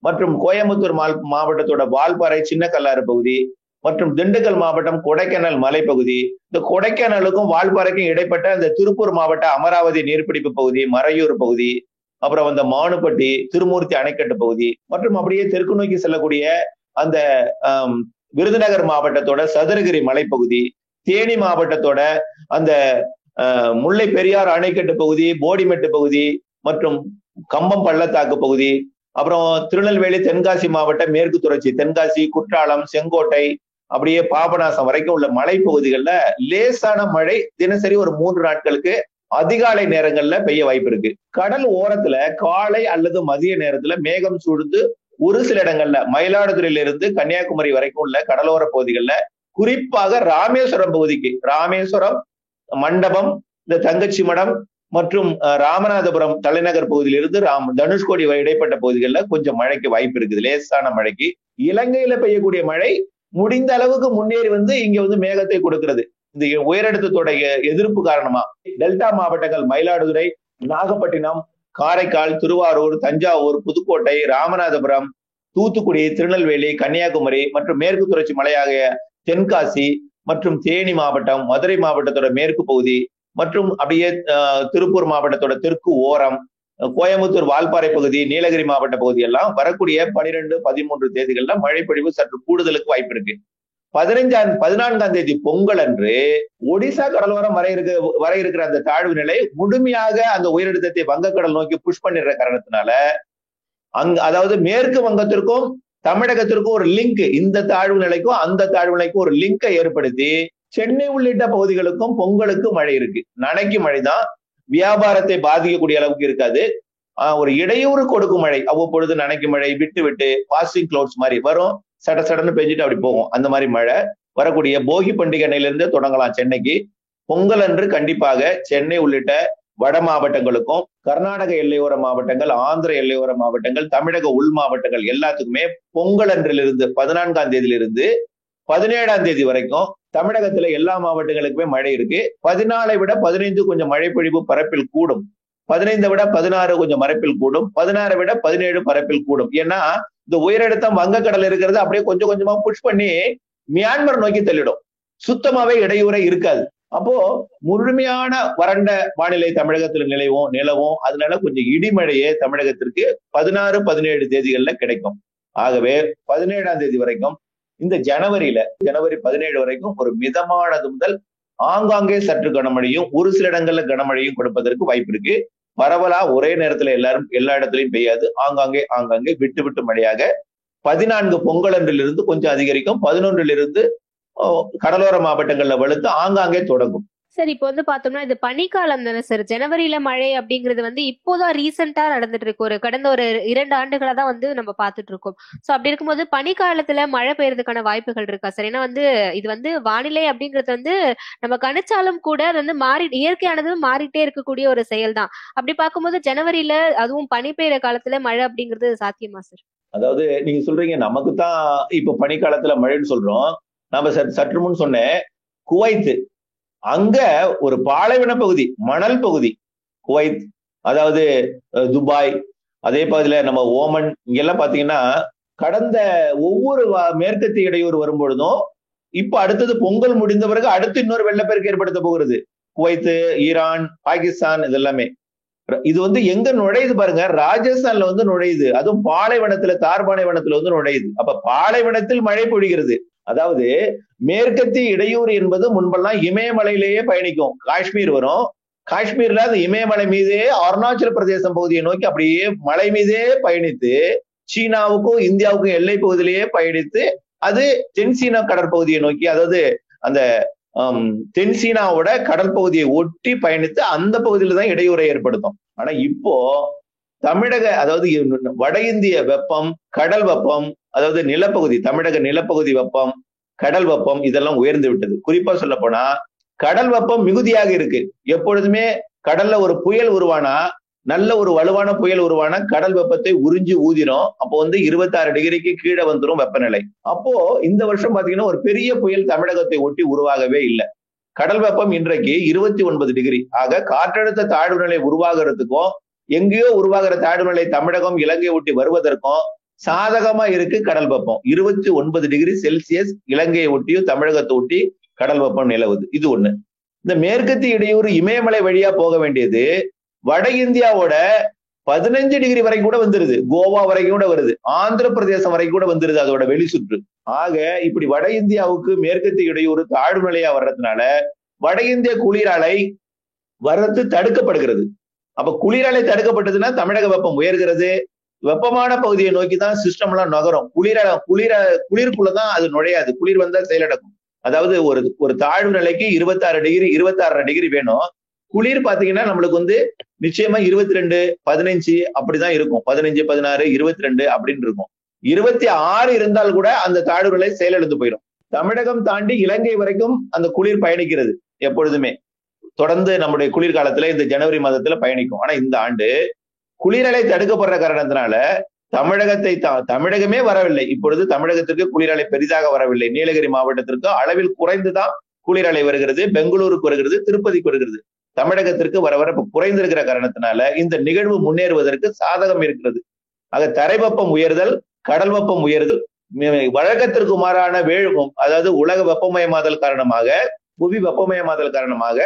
மற்றும் கோயம்புத்தூர் மாவட்டத்தோட வால்பாறை சின்ன கல்லாறு பகுதி மற்றும் திண்டுக்கல் மாவட்டம் கொடைக்கானல் மலைப்பகுதி. இந்த கொடைக்கானலுக்கும் வால்பாறைக்கும் இடைப்பட்ட அந்த திருப்பூர் மாவட்ட அமராவதி நீர்பிடிப்பு பகுதி மறையூர் பகுதி அப்புறம் அந்த மானுப்பட்டி திருமூர்த்தி அணைக்கட்டு பகுதி மற்றும் அப்படியே தெற்கு நோக்கி செல்லக்கூடிய அந்த விருதுநகர் மாவட்டத்தோட சதுரகிரி மலைப்பகுதி தேனி மாவட்டத்தோட அந்த முல்லை பெரியார் அணைக்கட்டு பகுதி போடிமெட்டு பகுதி மற்றும் கம்பம் பள்ளத்தாக்கு பகுதி அப்புறம் திருநெல்வேலி தென்காசி மாவட்டம் மேற்கு தொடர்ச்சி தென்காசி குற்றாலம் செங்கோட்டை அப்படியே பாபநாசம் வரைக்கும் உள்ள மலைப்பகுதிகளில் லேசான மழை தினசரி ஒரு மூன்று நாட்களுக்கு அதிகாலை நேரங்கள்ல பெய்ய வாய்ப்பு இருக்கு. கடல் ஓரத்துல காலை அல்லது மதிய நேரத்துல மேகம் சூழ்ந்து ஒரு சில இடங்கள்ல மயிலாடுதுறையிலிருந்து கன்னியாகுமரி வரைக்கும் உள்ள கடலோர பகுதிகளில் குறிப்பாக ராமேஸ்வரம் பகுதிக்கு ராமேஸ்வரம் மண்டபம் இந்த தங்கச்சி மடம் மற்றும் ராமநாதபுரம் தலைநகர் பகுதியிலிருந்து ராம் தனுஷ்கோடி இடைப்பட்ட பகுதிகளில் கொஞ்சம் மழைக்கு வாய்ப்பு இருக்குது. லேசான மழைக்கு. இலங்கையில பெய்யக்கூடிய மழை முடிந்த அளவுக்கு முன்னேறி வந்து இங்க வந்து மேகத்தை கொடுக்கிறது. இந்த உயரழுத்தத்தோட எதிர்ப்பு காரணமா. டெல்டா மாவட்டங்கள் மயிலாடுதுறை நாகப்பட்டினம் காரைக்கால் திருவாரூர் தஞ்சாவூர் புதுக்கோட்டை ராமநாதபுரம் தூத்துக்குடி திருநெல்வேலி கன்னியாகுமரி மற்றும் மேற்கு தொடர்ச்சி மலையாகிய தென்காசி மற்றும் தேனி மாவட்டம் மதுரை மாவட்டத்தோட மேற்கு பகுதி மற்றும் அப்படியே திருப்பூர் மாவட்டத்தோட தெற்கு ஓரம் கோயம்புத்தூர் வால்பாறை பகுதி நீலகிரி மாவட்ட பகுதி எல்லாம் வரக்கூடிய பனிரெண்டு பதிமூன்று தேதிகள்ல மழைப்பொழிவு சற்று கூடுதலுக்கு வாய்ப்பு இருக்கு. பதினைஞ்சாம் பதினான்காம் தேதி பொங்கல் அன்று ஒடிசா கடலோரம் வர இருக்க வர இருக்கிற அந்த தாழ்வு நிலை முழுமையாக அந்த உயரழுத்தத்தை வங்கக்கடல் நோக்கி புஷ் பண்ணிடுற காரணத்தினால அங்க அதாவது மேற்கு வங்கத்திற்கும் தமிழகத்திற்கும் ஒரு லிங்க் இந்த தாழ்வு நிலைக்கும் அந்த தாழ்வு நிலைக்கும் ஒரு லிங்கை ஏற்படுத்தி சென்னை உள்ளிட்ட பகுதிகளுக்கும் பொங்கலுக்கு மழை இருக்கு. நனைக்கு மழை தான் வியாபாரத்தை பாதிக்கக்கூடிய அளவுக்கு இருக்காது. ஆஹ் ஒரு இடையூறு கொடுக்கும் மழை. அவ்வப்பொழுது நனைக்கு மழை விட்டு விட்டு பாசிங் கிளவுட்ஸ் மாதிரி வரும். சட சடன்னு பெஞ்சிட்டு அப்படி போகும். அந்த மாதிரி மழை. வரக்கூடிய போகி பண்டிகை அன்னையிலிருந்து தொடங்கலாம் சென்னைக்கு. பொங்கல் அன்று கண்டிப்பாக சென்னை உள்ளிட்ட வட மாவட்டங்களுக்கும் கர்நாடக எல்லையோர மாவட்டங்கள் ஆந்திர எல்லையோர மாவட்டங்கள் தமிழக உள் மாவட்டங்கள் எல்லாத்துக்குமே பொங்கல் அன்றிலிருந்து பதினான்காம் தேதியிலிருந்து பதினேழாம் தேதி வரைக்கும் தமிழகத்துல எல்லா மாவட்டங்களுக்குமே மழை இருக்கு. பதினாலை விட பதினைந்து கொஞ்சம் மழை பொழிவு பரப்பில் கூடும். பதினைந்தை விட பதினாறு கொஞ்சம் மரப்பில் கூடும். பதினாறை விட பதினேழு பரப்பில் கூடும். ஏன்னா இந்த உயரழுத்தம் வங்கக்கடல் இருக்கிறது அப்படியே கொஞ்சம் கொஞ்சமா புஷ் பண்ணி மியான்மர் நோக்கி தள்ளிடும். சுத்தமாவே இடையூறை இருக்காது. அப்போ முழுமையான வறண்ட வானிலை தமிழகத்துல நிலவும் நிலவும். அதனால கொஞ்சம் இடிமழையே தமிழகத்திற்கு பதினாறு பதினேழு தேதிகள்ல கிடைக்கும். ஆகவே பதினேழாம் தேதி வரைக்கும் இந்த ஜனவரியில ஜனவரி பதினேழு வரைக்கும் ஒரு மிதமானது முதல் ஆங்காங்கே சற்று கனமழையும் ஒரு சில இடங்கள்ல கனமழையும் கொடுப்பதற்கு வாய்ப்பு இருக்கு. பரவலா ஒரே நேரத்துல எல்லாரும் எல்லா இடத்துலையும் பெய்யாது. ஆங்காங்கே ஆங்காங்கே விட்டு விட்டு மழையாக. பதினான்கு பொங்கலன்றிலிருந்து கொஞ்சம் அதிகரிக்கும். பதினொன்றிலிருந்து கடலோர மாவட்டங்கள்ல வலுத்து ஆங்காங்கே தொடங்கும். சார் இப்போ வந்து பார்த்தோம்னா இது பனிக்காலம் தானே சார் ஜனவரியில மழை அப்படிங்கிறது வந்து இப்போதான் ரீசெண்டா நடந்துட்டு இருக்கு. ஒரு கடந்த ஒரு இரண்டு ஆண்டுகளா தான் வந்து நம்ம பார்த்துட்டு இருக்கோம். ஸோ அப்படி இருக்கும்போது பனிக்காலத்துல மழை பெய்யறதுக்கான வாய்ப்புகள் இருக்கா சார் ஏன்னா வந்து இது வந்து வானிலை அப்படிங்கிறது வந்து நம்ம கணிச்சாலும் கூட வந்து மாறி இயற்கையானது மாறிட்டே இருக்கக்கூடிய ஒரு செயல் தான் அப்படி பார்க்கும்போது ஜனவரியில அதுவும் பனி பெய்யற காலத்துல மழை அப்படிங்கிறது சாத்தியமா சார் அதாவது நீங்க சொல்றீங்க நமக்கு தான் இப்ப பனிக்காலத்துல மழைன்னு சொல்றோம். நம்ம சற்று முன் சொன்னேன் குவைத்து. அங்க ஒரு பாலைவன பகுதி மணல் பகுதி குவைத் அதாவது துபாய் அதே பகுதியில நம்ம ஓமன் இங்கெல்லாம் பாத்தீங்கன்னா கடந்த ஒவ்வொரு மேற்கத்திய இடையூறு வரும்பொழுதும் இப்ப அடுத்தது பொங்கல் முடிந்த பிறகு அடுத்து இன்னொரு வெள்ளப்பெருக்கு ஏற்படுத்த போகிறது. குவைத்து ஈரான் பாகிஸ்தான் இதெல்லாமே. இது வந்து எங்க நுழையுது பாருங்க ராஜஸ்தான்ல வந்து நுழையுது. அதுவும் பாலைவனத்துல தார் பாலைவனத்துல வந்து நுழையுது. அப்ப பாலைவனத்தில் மழை பொழிகிறது. அதாவது மேற்கத்திய இடையூறு என்பது முன்பெல்லாம் இமயமலையிலேயே பயணிக்கும். காஷ்மீர் வரும். காஷ்மீர்ல அது இமயமலை மீதே அருணாச்சல பிரதேசம் பகுதியை நோக்கி அப்படியே மலை மீதே பயணித்து சீனாவுக்கும் இந்தியாவுக்கும் எல்லை பகுதியிலேயே பயணித்து அது தென்சீனா கடற்பகுதியை நோக்கி அதாவது அந்த தென்சீனாவோட கடற்பகுதியை ஒட்டி பயணித்து அந்த பகுதியில தான் இடையூறை ஏற்படுத்தும். ஆனா இப்போ தமிழக அதாவது வட இந்திய வெப்பம் கடல் வெப்பம் அதாவது நிலப்பகுதி தமிழக நிலப்பகுதி வெப்பம் கடல் வெப்பம் இதெல்லாம் உயர்ந்து விட்டது. குறிப்பா சொல்ல போனா கடல் வெப்பம் மிகுதியாக இருக்கு. எப்பொழுதுமே கடல்ல ஒரு புயல் உருவானா நல்ல ஒரு வலுவான புயல் உருவான கடல் வெப்பத்தை உறிஞ்சி ஊதிரும். அப்போ வந்து இருபத்தி ஆறு டிகிரிக்கு கீழே வந்துடும் வெப்பநிலை. அப்போ இந்த வருஷம் பாத்தீங்கன்னா ஒரு பெரிய புயல் தமிழகத்தை ஒட்டி உருவாகவே இல்லை. கடல் வெப்பம் இன்றைக்கு இருபத்தி ஒன்பது டிகிரி. ஆக காற்றழுத்த தாழ்வு நிலை உருவாகிறதுக்கும் எங்கேயோ உருவாகிற தாழ்வுநிலை தமிழகம் இலங்கை ஒட்டி வருவதற்கும் சாதகமா இருக்கு கடல் வெப்பம். இருபத்தி ஒன்பது டிகிரி செல்சியஸ் இலங்கையை ஒட்டியும் தமிழகத்தை ஒட்டி கடல் வெப்பம் நிலவுது. இது ஒண்ணு. இந்த மேற்கத்திய இடையூறு இமயமலை வழியா போக வேண்டியது வட இந்தியாவோட பதினஞ்சு டிகிரி வரைக்கும் கூட வந்துருது. கோவா வரைக்கும் கூட வருது. ஆந்திர பிரதேசம் வரைக்கும் கூட வந்துருது அதோட வெளி சுற்று. ஆக இப்படி வட இந்தியாவுக்கு மேற்கத்திய இடையூறு தாழ்வு நிலையா வர்றதுனால வட இந்திய குளிராலை வர்றது தடுக்கப்படுகிறது. அப்ப குளிரலை தடுக்கப்பட்டதுன்னா தமிழக வெப்பம் உயர்கிறது. வெப்பமான பகுதியை நோக்கி தான் சிஸ்டம் எல்லாம் நகரும். குளிர குளிர குளிர்க்குள்ளதான் அது நுழையாது. குளிர் வந்தா செயலடக்கும் அதாவது ஒரு ஒரு தாழ்வு நிலைக்கு இருபத்தாறு டிகிரி இருபத்தாறு டிகிரி வேணும். குளிர் பாத்தீங்கன்னா நம்மளுக்கு வந்து நிச்சயமா இருபத்தி ரெண்டு பதினஞ்சு அப்படிதான் இருக்கும். பதினஞ்சு பதினாறு இருபத்தி ரெண்டு அப்படின்னு இருக்கும். இருபத்தி ஆறு இருந்தால் கூட அந்த தாழ்வு நிலை செயலிழந்து போயிடும். தமிழகம் தாண்டி இலங்கை வரைக்கும் அந்த குளிர் பயணிக்கிறது எப்பொழுதுமே. தொடர்ந்து நம்முடைய குளிர்காலத்துல இந்த ஜனவரி மாதத்துல பயணிக்கும். ஆனா இந்த ஆண்டு குளிரலை தடுக்கப்படுற காரணத்தினால தமிழகத்தை தமிழகமே வரவில்லை. இப்பொழுது தமிழகத்திற்கு குளிரலை பெரிதாக வரவில்லை. நீலகிரி மாவட்டத்திற்கு அளவில் குறைந்துதான் குளிரலை வருகிறது. பெங்களூருக்கு வருகிறது. திருப்பதிக்கு வருகிறது. தமிழகத்திற்கு வர வர குறைந்திருக்கிற காரணத்தினால இந்த நிகழ்வு முன்னேறுவதற்கு சாதகம் இருக்கிறது. ஆக தரைவெப்பம் உயர்தல் கடல் வெப்பம் உயர்தல் வழக்கத்திற்கு மாறான வேழும் அதாவது உலக வெப்பமயமாதல் காரணமாக புவி வெப்பமயமாதல் காரணமாக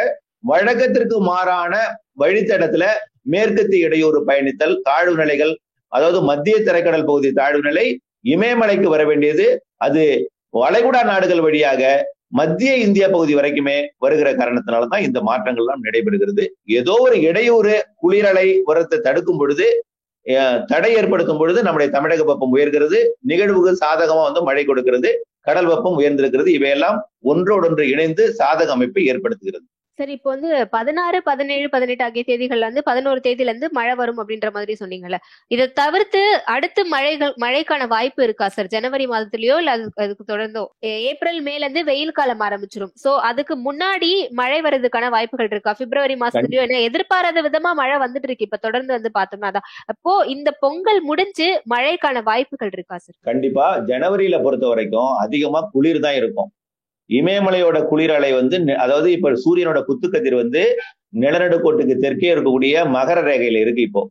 வழக்கத்திற்கு மாறான வழித்தடத்துல மேற்கத்திய இடையூறு பயணித்தல் தாழ்வு நிலைகள் அதாவது மத்திய தரைக்கடல் பகுதி தாழ்வு நிலை இமயமலைக்கு வர வேண்டியது அது வளைகுடா நாடுகள் வழியாக மத்திய இந்திய பகுதி வரைக்குமே வருகிற காரணத்தினாலதான் இந்த மாற்றங்கள் எல்லாம் நடைபெறுகிறது. ஏதோ ஒரு இடையூறு குளிரலை உரத்தை தடுக்கும் பொழுது தடை ஏற்படுத்தும் பொழுது நம்முடைய தமிழக வெப்பம் உயர்கிறது நிகழ்வுக்கு சாதகமா வந்து மழை கொடுக்கிறது கடல் வெப்பம் உயர்ந்திருக்கிறது இவையெல்லாம் ஒன்றோடொன்று இணைந்து சாதக அமைப்பை ஏற்படுத்துகிறது. சரி இப்போ வந்து பதினாறு பதினேழு பதினெட்டு ஆகிய தேதிகள்ல இருந்து பதினோரு தேதியில இருந்து மழை வரும் அப்படின்ற மாதிரி சொன்னீங்கல்ல. இதை தவிர்த்து அடுத்து மழைகள் மழைக்கான வாய்ப்பு இருக்கா சார்? ஜனவரி மாதத்துலயோ இல்ல அதுக்கு தொடர்ந்தோ? ஏப்ரல் மேல இருந்து வெயில் காலம் ஆரம்பிச்சிரும். சோ அதுக்கு முன்னாடி மழை வர்றதுக்கான வாய்ப்புகள் இருக்கா? பிப்ரவரி மாசத்துலயோ என்ன எதிர்பாராத விதமா மழை வந்துட்டு இருக்கு. இப்ப தொடர்ந்து வந்து பார்த்தோம்னா தான் அப்போ இந்த பொங்கல் முடிஞ்சு மழைக்கான வாய்ப்புகள் இருக்கா சார்? கண்டிப்பா. ஜனவரியில பொறுத்த வரைக்கும் அதிகமா குளிர் தான் இருக்கும். இமயமலையோட குளிர் அலை வந்து அதாவது இப்ப சூரியனோட குத்துக்கதிர் வந்து நிலநடுக்கோட்டுக்கு தெற்கே இருக்கக்கூடிய மகர ரேகையில இருக்கு இப்போ.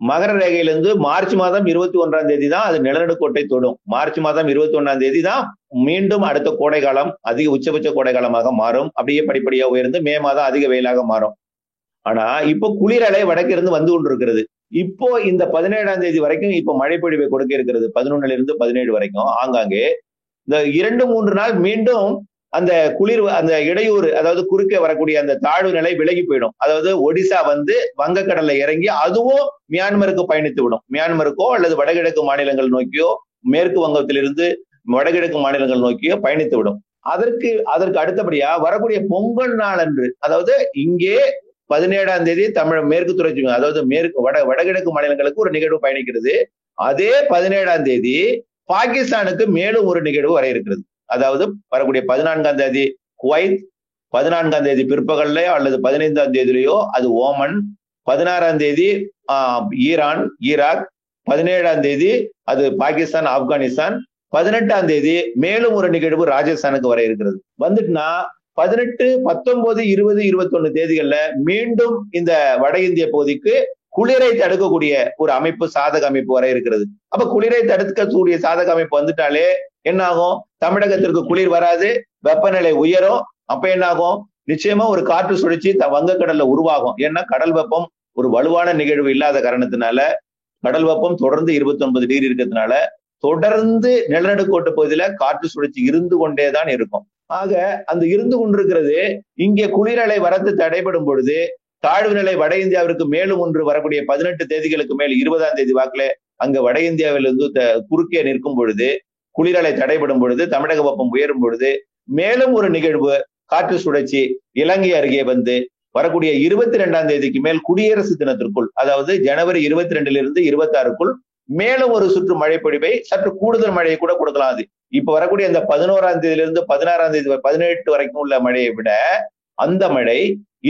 மகர ரேகையிலிருந்து மார்ச் மாதம் இருபத்தி ஒன்றாம் தேதி தான் அது நிலநடுக்கோட்டை தொடும். மார்ச் மாதம் இருபத்தி ஒன்றாம் தேதி தான் மீண்டும் அடுத்த கோடை காலம் அதிக உச்சபட்ச கோடை காலமாக மாறும். அப்படியே படிப்படியாக உயர்ந்து மே மாதம் அதிக வெயிலாக மாறும். ஆனா இப்போ குளிரலை வடக்கிருந்து வந்து கொண்டிருக்கிறது. இப்போ இந்த பதினேழாம் தேதி வரைக்கும் இப்போ மழை பொழிவை கொடுக்க இருக்கிறது. பதினொன்னுல இருந்து பதினேழு வரைக்கும் ஆங்காங்கே. இந்த இரண்டு மூன்று நாள் மீண்டும் அந்த குளிர் அந்த இடையூறு அதாவது குறுக்கே வரக்கூடிய அந்த தாழ்வு நிலை விலகி போயிடும். அதாவது ஒடிசா வந்து வங்கக்கடல்ல இறங்கி அதுவும் மியான்மருக்கு பயணித்து விடும். மியான்மருக்கோ அல்லது வடகிழக்கு மாநிலங்கள் நோக்கியோ மேற்கு வங்கத்திலிருந்து வடகிழக்கு மாநிலங்கள் நோக்கியோ பயணித்து விடும். அதற்கு அதற்கு அடுத்தபடியா வரக்கூடிய பொங்கல் நாள் அன்று அதாவது இங்கே பதினேழாம் தேதி தமிழ் மேற்கு தொடர்ச்சி அதாவது மேற்கு வட வடகிழக்கு மாநிலங்களுக்கு ஒரு நிகழ்வு பயணிக்கிறது. அதே பதினேழாம் தேதி பாகிஸ்தானுக்கு மேலும் ஒரு நிகழ்வு வர இருக்கிறது. அதாவது வரக்கூடிய பதினான்காம் தேதி குவைத் பதினான்காம் தேதி பிற்பகல்லையோ அல்லது பதினைந்தாம் தேதியிலையோ அது ஓமன் பதினாறாம் தேதி ஈரான் ஈராக் பதினேழாம் தேதி அது பாகிஸ்தான் ஆப்கானிஸ்தான் பதினெட்டாம் தேதி மேலும் ஒரு நிகழ்வு ராஜஸ்தானுக்கு வர இருக்கிறது. வந்துட்டுனா பதினெட்டு பத்தொன்பது இருபது இருபத்தொன்னு தேதிகள்ல மீண்டும் இந்த வட இந்திய பகுதிக்கு குளிரை தடுக்கக்கூடிய ஒரு அமைப்பு சாதக அமைப்பு வர இருக்கிறது. அப்ப குளிரை தடுக்கக்கூடிய சாதக அமைப்பு வந்துட்டாலே என்ன ஆகும் தமிழகத்திற்கு குளிர் வராது வெப்பநிலை உயரும். அப்ப என்ன ஆகும் நிச்சயமா ஒரு காற்று சுழற்சி வங்கக்கடல்ல உருவாகும். ஏன்னா கடல் வெப்பம் ஒரு வலுவான நிகழ்வு இல்லாத காரணத்தினால கடல் வெப்பம் தொடர்ந்து இருபத்தி ஒன்பது டிகிரி இருக்கிறதுனால தொடர்ந்து நிலநடுக்கோட்டு பகுதியில காற்று சுழற்சி இருந்து கொண்டேதான் இருக்கும். ஆக அந்த இருந்து கொண்டிருக்கிறது இங்கே குளிரலை வரத்து தடைபடும் பொழுது தாழ்வு நிலை வட இந்தியாவிற்கு மேலும் ஒன்று வரக்கூடிய பதினெட்டு தேதிகளுக்கு மேல் இருபதாம் தேதி வாக்குல அங்க வட இந்தியாவிலிருந்து குறுக்கே நிற்கும் பொழுது குளிரலை தடைபடும் பொழுது தமிழக வெப்பம் உயரும் பொழுது மேலும் ஒரு நிகழ்வு காற்று சுழற்சி இலங்கை அருகே வந்து வரக்கூடிய இருபத்தி ரெண்டாம் தேதிக்கு மேல் குடியரசு தினத்திற்குள் அதாவது ஜனவரி இருபத்தி ரெண்டிலிருந்து இருபத்தி ஆறுக்குள் மேலும் ஒரு சுற்று மழை பொழிவை சற்று கூடுதல் மழையை கூட கொடுக்கலாம் அது. இப்ப வரக்கூடிய அந்த பதினோராம் தேதியிலிருந்து பதினாறாம் தேதி பதினெட்டு வரைக்கும் உள்ள மழையை விட அந்த மழை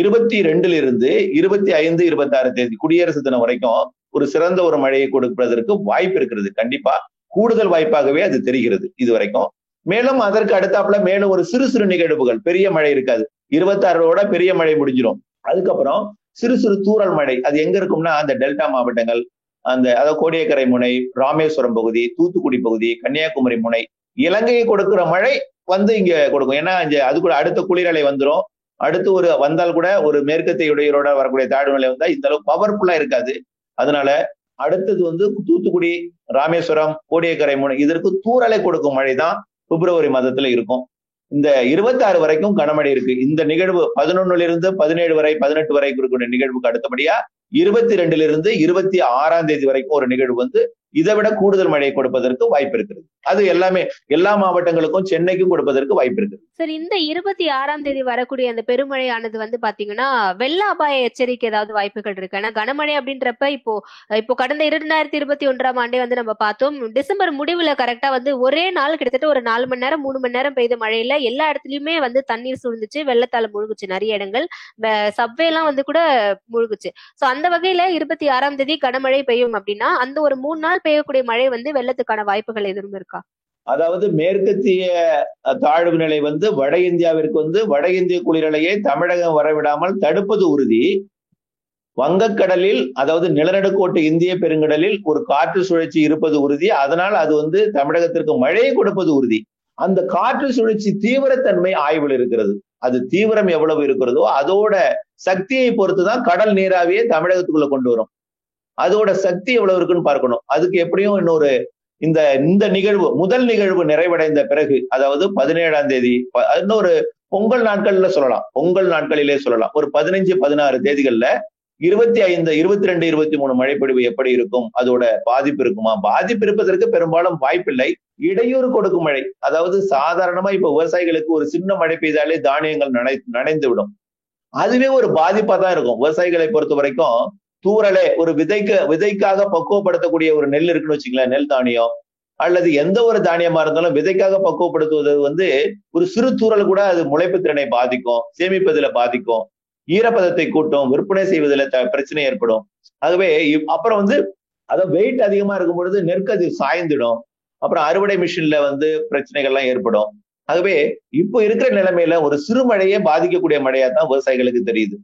இருபத்தி ரெண்டுல இருந்து இருபத்தி ஐந்து இருபத்தி ஆறு தேதி குடியரசு தினம் வரைக்கும் ஒரு சிறந்த ஒரு மழையை கொடுப்பதற்கு வாய்ப்பு இருக்கிறது. கண்டிப்பா கூடுதல் வாய்ப்பாகவே அது தெரிகிறது இது வரைக்கும் மேலும் அதற்கு அடுத்தாப்புல மேலும் ஒரு சிறு சிறு நிகழ்வுகள். பெரிய மழை இருக்காது. இருபத்தாறோட பெரிய மழை முடிஞ்சிடும் அதுக்கப்புறம் சிறு சிறு தூரல் மழை. அது எங்க இருக்கும்னா அந்த டெல்டா மாவட்டங்கள் அந்த அதாவது கோடியக்கரை முனை ராமேஸ்வரம் பகுதி தூத்துக்குடி பகுதி கன்னியாகுமரி முனை இலங்கையை கொடுக்கிற மழை வந்து இங்க கொடுக்கும். ஏன்னா இங்க அது கூட அடுத்த குளிரலை வந்துடும் அடுத்து ஒரு வந்தால் கூட ஒரு மேற்கத்திய இடையூறோட வரக்கூடிய தாழ்வு நிலை வந்தா இந்த அளவுக்கு பவர்ஃபுல்லா இருக்காது. அதனால அடுத்தது வந்து தூத்துக்குடி ராமேஸ்வரம் கோடியக்கரை முனை இதற்கு தூரலை கொடுக்கும் மழை தான் பிப்ரவரி மாதத்துல இருக்கும். இந்த இருபத்தாறு வரைக்கும் கனமழை இருக்கு. இந்த நிகழ்வு பதினொன்னுல இருந்து பதினேழு வரை பதினெட்டு வரை இருக்கக்கூடிய நிகழ்வுக்கு அடுத்தபடியா இருபத்தி ரெண்டுல இருந்து இருபத்தி ஆறாம் தேதி வரைக்கும் ஒரு நிகழ்வு வந்து இதை விட கூடுதல் மழையை கொடுப்பதற்கு வாய்ப்பு இருக்குது அது எல்லாமே எல்லா மாவட்டங்களுக்கும் சென்னைக்கும் கொடுப்பதற்கு வாய்ப்பு இருக்குது. சார் இந்த இருபத்தி ஆறாம் தேதி வரக்கூடிய அந்த பெருமழையானது வந்து பாத்தீங்கன்னா வெள்ள அபாய எச்சரிக்கை ஏதாவது வாய்ப்புகள் இருக்கு? ஏன்னா கனமழை அப்படின்றப்ப இப்போ இப்போ கடந்த இரண்டாயிரத்தி இருபத்தி ஒன்றாம் ஆண்டே வந்து நம்ம பார்த்தோம் டிசம்பர் முடிவுல கரெக்டா வந்து ஒரே நாள் கிட்டத்தட்ட ஒரு நாலு மணி நேரம் மூணு மணி நேரம் பெய்த மழையில எல்லா இடத்துலயுமே வந்து தண்ணீர் சூழ்ந்துச்சு வெள்ளத்தால முழுகுச்சு நிறைய இடங்கள். சப்வே எல்லாம் வந்து கூட முழுகுச்சு. சோ அந்த அந்த வகையில இருபத்தி ஆறாம் தேதி கனமழை பெய்யும் அப்படின்னா அந்த ஒரு மூணு நாள் பெய்யக்கூடிய மழை வந்து வெள்ளத்துக்கான வாய்ப்புகள் எதுவும் இருக்கா? அதாவது மேற்கத்திய தாழ்வு நிலை வந்து வட இந்தியாவிற்கு வந்து வட இந்திய குளிரலையை தமிழகம் வரவிடாமல் தடுப்பது உறுதி. வங்கக்கடலில் அதாவது நிலநடுக்கோட்டு இந்திய பெருங்கடலில் ஒரு காற்று சுழற்சி இருப்பது உறுதி. அதனால் அது வந்து தமிழகத்திற்கு மழையை கொடுப்பது உறுதி. அந்த காற்று சுழற்சி தீவிரத்தன்மை ஆய்வில் இருக்கிறது. அது தீவிரம் எவ்வளவு இருக்கிறதோ அதோட சக்தியை பொறுத்துதான் கடல் நீராவியை தமிழகத்துக்குள்ள கொண்டு வரும். அதோட சக்தி எவ்வளவு இருக்குன்னு பார்க்கணும். அதுக்கு எப்படியும் இன்னொரு இந்த இந்த நிகழ்வு முதல் நிகழ்வு நிறைவடைந்த பிறகு அதாவது பதினேழாம் தேதி இன்னொரு பொங்கல் நாட்கள்ல சொல்லலாம். பொங்கல் நாட்களிலே சொல்லலாம். ஒரு பதினஞ்சு பதினாறு தேதிகள்ல இருபத்தி ஐந்து இருபத்தி ரெண்டு இருபத்தி மூணு மழைப்பொழிவு எப்படி இருக்கும்? அதோட பாதிப்பு இருக்குமா? பாதிப்பு இருப்பதற்கு பெரும்பாலும் வாய்ப்பில்லை. இடையூறு கொடுக்கும் மழை. அதாவது சாதாரணமா இப்ப விவசாயிகளுக்கு ஒரு சின்ன மழை பெய்தாலே தானியங்கள் நனை நனைந்து விடும் அதுவே ஒரு பாதிப்பா தான் இருக்கும். விவசாயிகளை பொறுத்த வரைக்கும் தூறலே ஒரு விதைக்க விதைக்காக பக்குவப்படுத்தக்கூடிய ஒரு நெல் இருக்குன்னு வச்சுங்களேன் நெல் தானியம். அல்லது எந்த ஒரு தானியமா இருந்தாலும் விதைக்காக பக்குவப்படுத்துவது வந்து ஒரு சிறு தூறல் கூட அது முளைப்பு திறனை பாதிக்கும் சேமிப்பதில் பாதிக்கும். ஈரப்பதத்தை கூட்டும் விற்பனை செய்வதில் த- பிரச்சனை ஏற்படும். ஆகவே இப்- அப்புறம் வந்து அதை வெயிட் அதிகமா இருக்கும் பொழுது நெற்கதிர் சாய்ந்துடும். அப்புறம் அறுவடை மிஷின்ல வந்து பிரச்சனைகள்லாம் ஏற்படும். ஆகவே இப்போ இருக்கிற நிலைமையில ஒரு சிறு மழையே பாதிக்கக்கூடிய மழையா தான் விவசாயிகளுக்கு தெரியுது.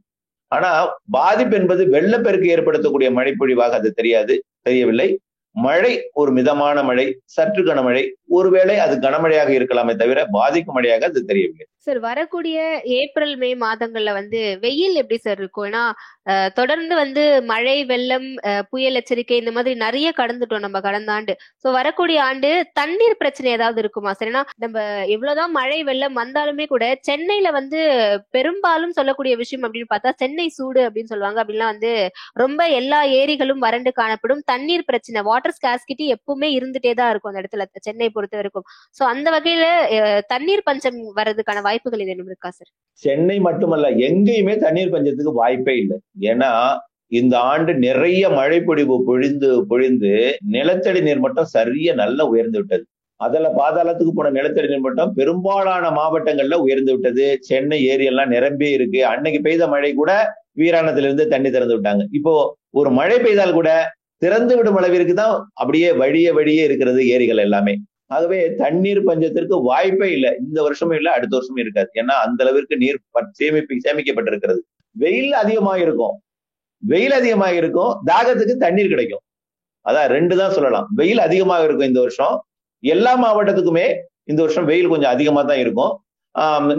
ஆனா பாதிப்பு என்பது வெள்ளப்பெருக்கு ஏற்படுத்தக்கூடிய மழைப்பொழிவாக அது தெரியாது தெரியவில்லை. மழை ஒரு மிதமான மழை சற்று கனமழை. ஒருவேளை அது கனமழையாக இருக்கலாமே தவிர பாதிக்கும் மழையாக அது தெரியவில்லை. சார் வரக்கூடிய ஏப்ரல் மே மாதங்கள்ல வந்து வெயில் எப்படி சார் இருக்கும்? ஏன்னா தொடர்ந்து வந்து மழை வெள்ளம் புயல் எச்சரிக்கை இந்த மாதிரி நிறைய கடந்துட்டோம் நம்ம கடந்த ஆண்டு. சோ வரக்கூடிய ஆண்டு தண்ணீர் பிரச்சனை ஏதாவது இருக்குமா சார்? ஏன்னா நம்ம எவ்வளவுதான் மழை வெள்ளம் வந்தாலுமே கூட சென்னையில வந்து பெரும்பாலும் சொல்லக்கூடிய விஷயம் அப்படின்னு பார்த்தா சென்னை சூடு அப்படின்னு சொல்லுவாங்க. அப்படின்லாம் வந்து ரொம்ப எல்லா ஏரிகளும் வறண்டு காணப்படும். தண்ணீர் பிரச்சனை வாட்டர் ஸ்காஸ்கிட்டி எப்பவுமே இருந்துட்டே தான் இருக்கும் அந்த இடத்துல சென்னை பொறுத்த வரைக்கும். சோ அந்த வகையில தண்ணீர் பஞ்சம் வர்றதுக்கான வாய்ப்புகள் ஏதேனும் இருக்கா சார் சென்னை மட்டுமல்ல எங்கேயுமே தண்ணீர் பஞ்சத்துக்கு வாய்ப்பே இல்லை. ஏன்னா இந்த ஆண்டு நிறைய மழை பொழிவு பொழிந்து பொழிந்து நிலத்தடி நீர் மட்டம் சரிய நல்லா உயர்ந்து விட்டது. அதுல பாதாளத்துக்கு போன நிலத்தடி நீர் மட்டம் பெரும்பாலான மாவட்டங்கள்ல உயர்ந்து விட்டது. சென்னை ஏரியெல்லாம் நிரம்பி இருக்கு. அன்னைக்கு பெய்த மழை கூட வீராணத்திலிருந்து தண்ணி திறந்து விட்டாங்க. இப்போ ஒரு மழை பெய்தால் கூட திறந்து விடும் அளவிற்கு தான் அப்படியே வழிய வழியே இருக்கிறது ஏரிகள் எல்லாமே. ஆகவே தண்ணீர் பஞ்சத்திற்கு வாய்ப்பே இல்லை. இந்த வருஷமும் இல்லை அடுத்த வருஷமும் இருக்காது. ஏன்னா அந்த அளவிற்கு நீர் சேமிப்பு சேமிக்கப்பட்டிருக்கிறது. வெயில் அதிகமாக இருக்கும் வெயில் அதிகமாக இருக்கும் தாகத்துக்கு தண்ணீர் கிடைக்கும். அதான் ரெண்டு தான் சொல்லலாம். வெயில் அதிகமாக இருக்கும் இந்த வருஷம். எல்லா மாவட்டத்துக்குமே இந்த வருஷம் வெயில் கொஞ்சம் அதிகமா தான் இருக்கும்.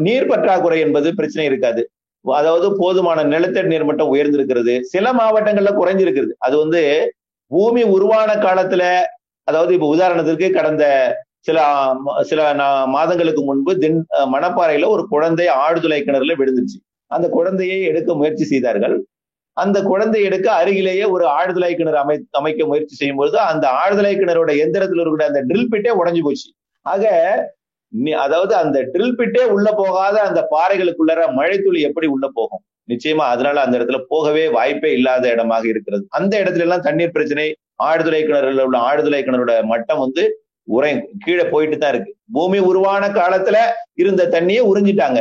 நீர் பற்றாக்குறை என்பது பிரச்சனை இருக்காது. அதாவது போதுமான நிலத்தடி நீர் மட்டம் உயர்ந்திருக்கிறது. சில மாவட்டங்கள்ல குறைஞ்சிருக்கிறது. அது வந்து பூமி உருவான காலத்துல அதாவது இப்போ உதாரணத்திற்கு கடந்த சில சில நா- மாதங்களுக்கு முன்பு தின் மணப்பாறையில ஒரு குழந்தை ஆழ்துளை கிணறுல விழுந்துச்சு. அந்த குழந்தையை எடுக்க முயற்சி செய்தார்கள். அந்த குழந்தை எடுக்க அருகிலேயே ஒரு ஆழ்துளை கிணறு அமை அமைக்க முயற்சி செய்யும் பொழுது அந்த ஆழ்துளை கிணறோட எந்திரத்தில் இருக்கிற அந்த ட்ரில் பிட்டே உடஞ்சு போச்சு. ஆக அதாவது அந்த ட்ரில் பிட்டே உள்ள போகாத அந்த பாறைகளுக்குள்ளற மழைத்துளி எப்படி உள்ள போகும்? நிச்சயமா அதனால அந்த இடத்துல போகவே வாய்ப்பே இல்லாத இடமாக இருக்கிறது. அந்த இடத்துல எல்லாம் தண்ணீர் பிரச்சனை ஆழ்துளை கிணறுல உள்ள ஆழ்துளை கிணறோட மட்டம் வந்து உரை கீழே போயிட்டு தான் இருக்கு. பூமி உருவான காலத்துல இருந்த தண்ணியை உறிஞ்சிட்டாங்க.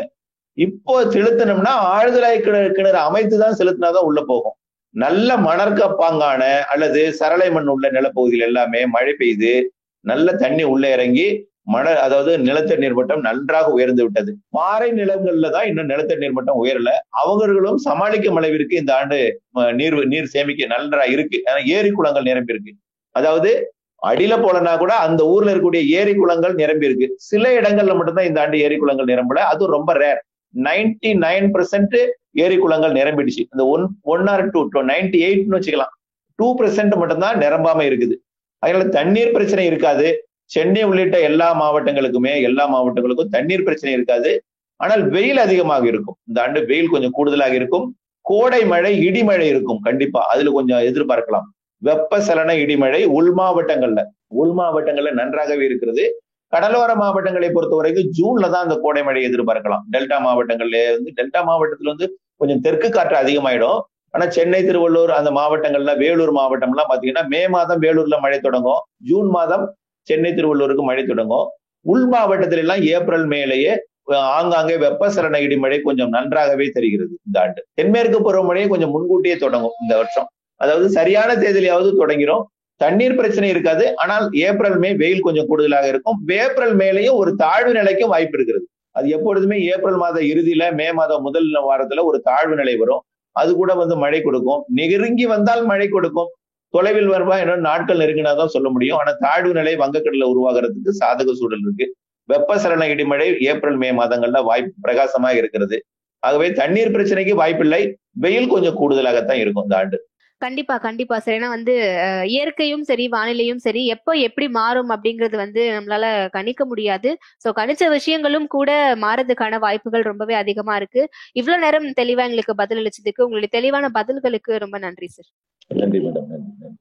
இப்போ செலுத்தணும்னா ஆழ்துளை கிணறு கிணறு அமைத்து தான் செலுத்தினாதான் உள்ள போகும். நல்ல மணற்கப்பாங்கான அல்லது சரளை மண் உள்ள நிலப்பகுதியில் எல்லாமே மழை பெய்து நல்ல தண்ணி உள்ள இறங்கி மழை அதாவது நிலத்தடி நீர் மட்டம் நன்றாக உயர்ந்து விட்டது. பாறை நிலங்கள்ல தான் இன்னும் நிலத்தடி நீர் மட்டம் உயரல. அவர்களும் சமாளிக்கும் அளவிற்கு இந்த ஆண்டு நீர் நீர் சேமிக்க நன்றா இருக்கு. ஏன்னா ஏரி குளங்கள் நிரம்பி இருக்கு. அதாவது அடியில போலனா கூட அந்த ஊர்ல இருக்கக்கூடிய ஏரி குளங்கள் நிரம்பி இருக்கு. சில இடங்கள்ல மட்டும்தான் இந்த ஆண்டு ஏரி குளங்கள் நிரம்பல. அதுவும் ரொம்ப ரேர் நைன்டி நைன் பெர்சென்ட் ஏரி குளங்கள் நிரம்பிடுச்சு. இந்த one one or two two ninety எயிட்னு வச்சுக்கலாம். டூ பெர்சென்ட் மட்டும்தான் நிரம்பாம இருக்குது. அதனால தண்ணீர் பிரச்சனை இருக்காது. சென்னை உள்ளிட்ட எல்லா மாவட்டங்களுக்குமே எல்லா மாவட்டங்களுக்கும் தண்ணீர் பிரச்சனை இருக்காது. ஆனால் வெயில் அதிகமாக இருக்கும். இந்த ஆண்டு வெயில் கொஞ்சம் கூடுதலாக இருக்கும். கோடை மழை இடிமழை இருக்கும். கண்டிப்பா அதுல கொஞ்சம் எதிர்பார்க்கலாம். வெப்ப சலன இடிமழை உள் மாவட்டங்கள்ல உள் மாவட்டங்கள்ல நன்றாகவே இருக்கிறது. கடலோர மாவட்டங்களை பொறுத்த வரைக்கும் ஜூன்ல தான் அந்த கோடை மழை எதிர்பார்க்கலாம். டெல்டா மாவட்டங்கள்ல வந்து டெல்டா மாவட்டத்துல வந்து கொஞ்சம் தெற்கு காற்று அதிகமாயிடும். ஆனா சென்னை திருவள்ளூர் அந்த மாவட்டங்கள்ல வேலூர் மாவட்டம்லாம் பாத்தீங்கன்னா மே மாதம் வேலூர்ல மழை தொடங்கும். ஜூன் மாதம் சென்னை திருவள்ளூருக்கு மழை தொடங்கும். உள் மாவட்டத்தில எல்லாம் ஏப்ரல் மேலேயே ஆங்காங்கே வெப்பசலன இடிமழை கொஞ்சம் நன்றாகவே தெரிகிறது இந்த ஆண்டு. தென்மேற்கு பருவமழையை கொஞ்சம் முன்கூட்டியே தொடங்கும் இந்த வருஷம். அதாவது சரியான தேதியிலாவது தொடங்கிரும். தண்ணீர் பிரச்சனை இருக்காது. ஆனால் ஏப்ரல் மே வெயில் கொஞ்சம் கூடுதலாக இருக்கும். ஏப்ரல் மேலேயும் ஒரு தாழ்வு நிலைக்கும் வாய்ப்பு இருக்கிறது. அது எப்பொழுதுமே ஏப்ரல் மாத இறுதியில மே மாதம் முதல் வாரத்துல ஒரு தாழ்வு நிலை வரும். அது கூட வந்து மழை கொடுக்கும். நெருங்கி வந்தால் மழை கொடுக்கும். தொலைவில் வருவா என்ன நாட்கள் நெருங்கினாதான் சொல்ல முடியும். ஆனா தாழ்வு நிலை வங்கக்கடல உருவாகிறதுக்கு சாதக சூழல் இருக்கு. வெப்பசலன இடிமழை ஏப்ரல் மே மாதங்கள்ல வாய்ப்பு பிரகாசமாக இருக்கிறது. ஆகவே தண்ணீர் பிரச்சனைக்கு வாய்ப்பில்லை. வெயில் கொஞ்சம் கூடுதலாகத்தான் இருக்கும் இந்த ஆண்டு. கண்டிப்பா கண்டிப்பா சார். ஏன்னா வந்து அஹ், இயற்கையும் சரி வானிலையும் சரி எப்போ எப்படி மாறும் அப்படிங்கிறது வந்து நம்மளால கணிக்க முடியாது. சோ கணிச்ச விஷயங்களும் கூட மாறதுக்கான வாய்ப்புகள் ரொம்பவே அதிகமா இருக்கு. இவ்வளவு நேரம் தெளிவா எங்களுக்கு பதில் அளிச்சதுக்கு உங்களுடைய தெளிவான பதில்களுக்கு ரொம்ப நன்றி சார். நன்றி மேடம். நன்றி நன்றி.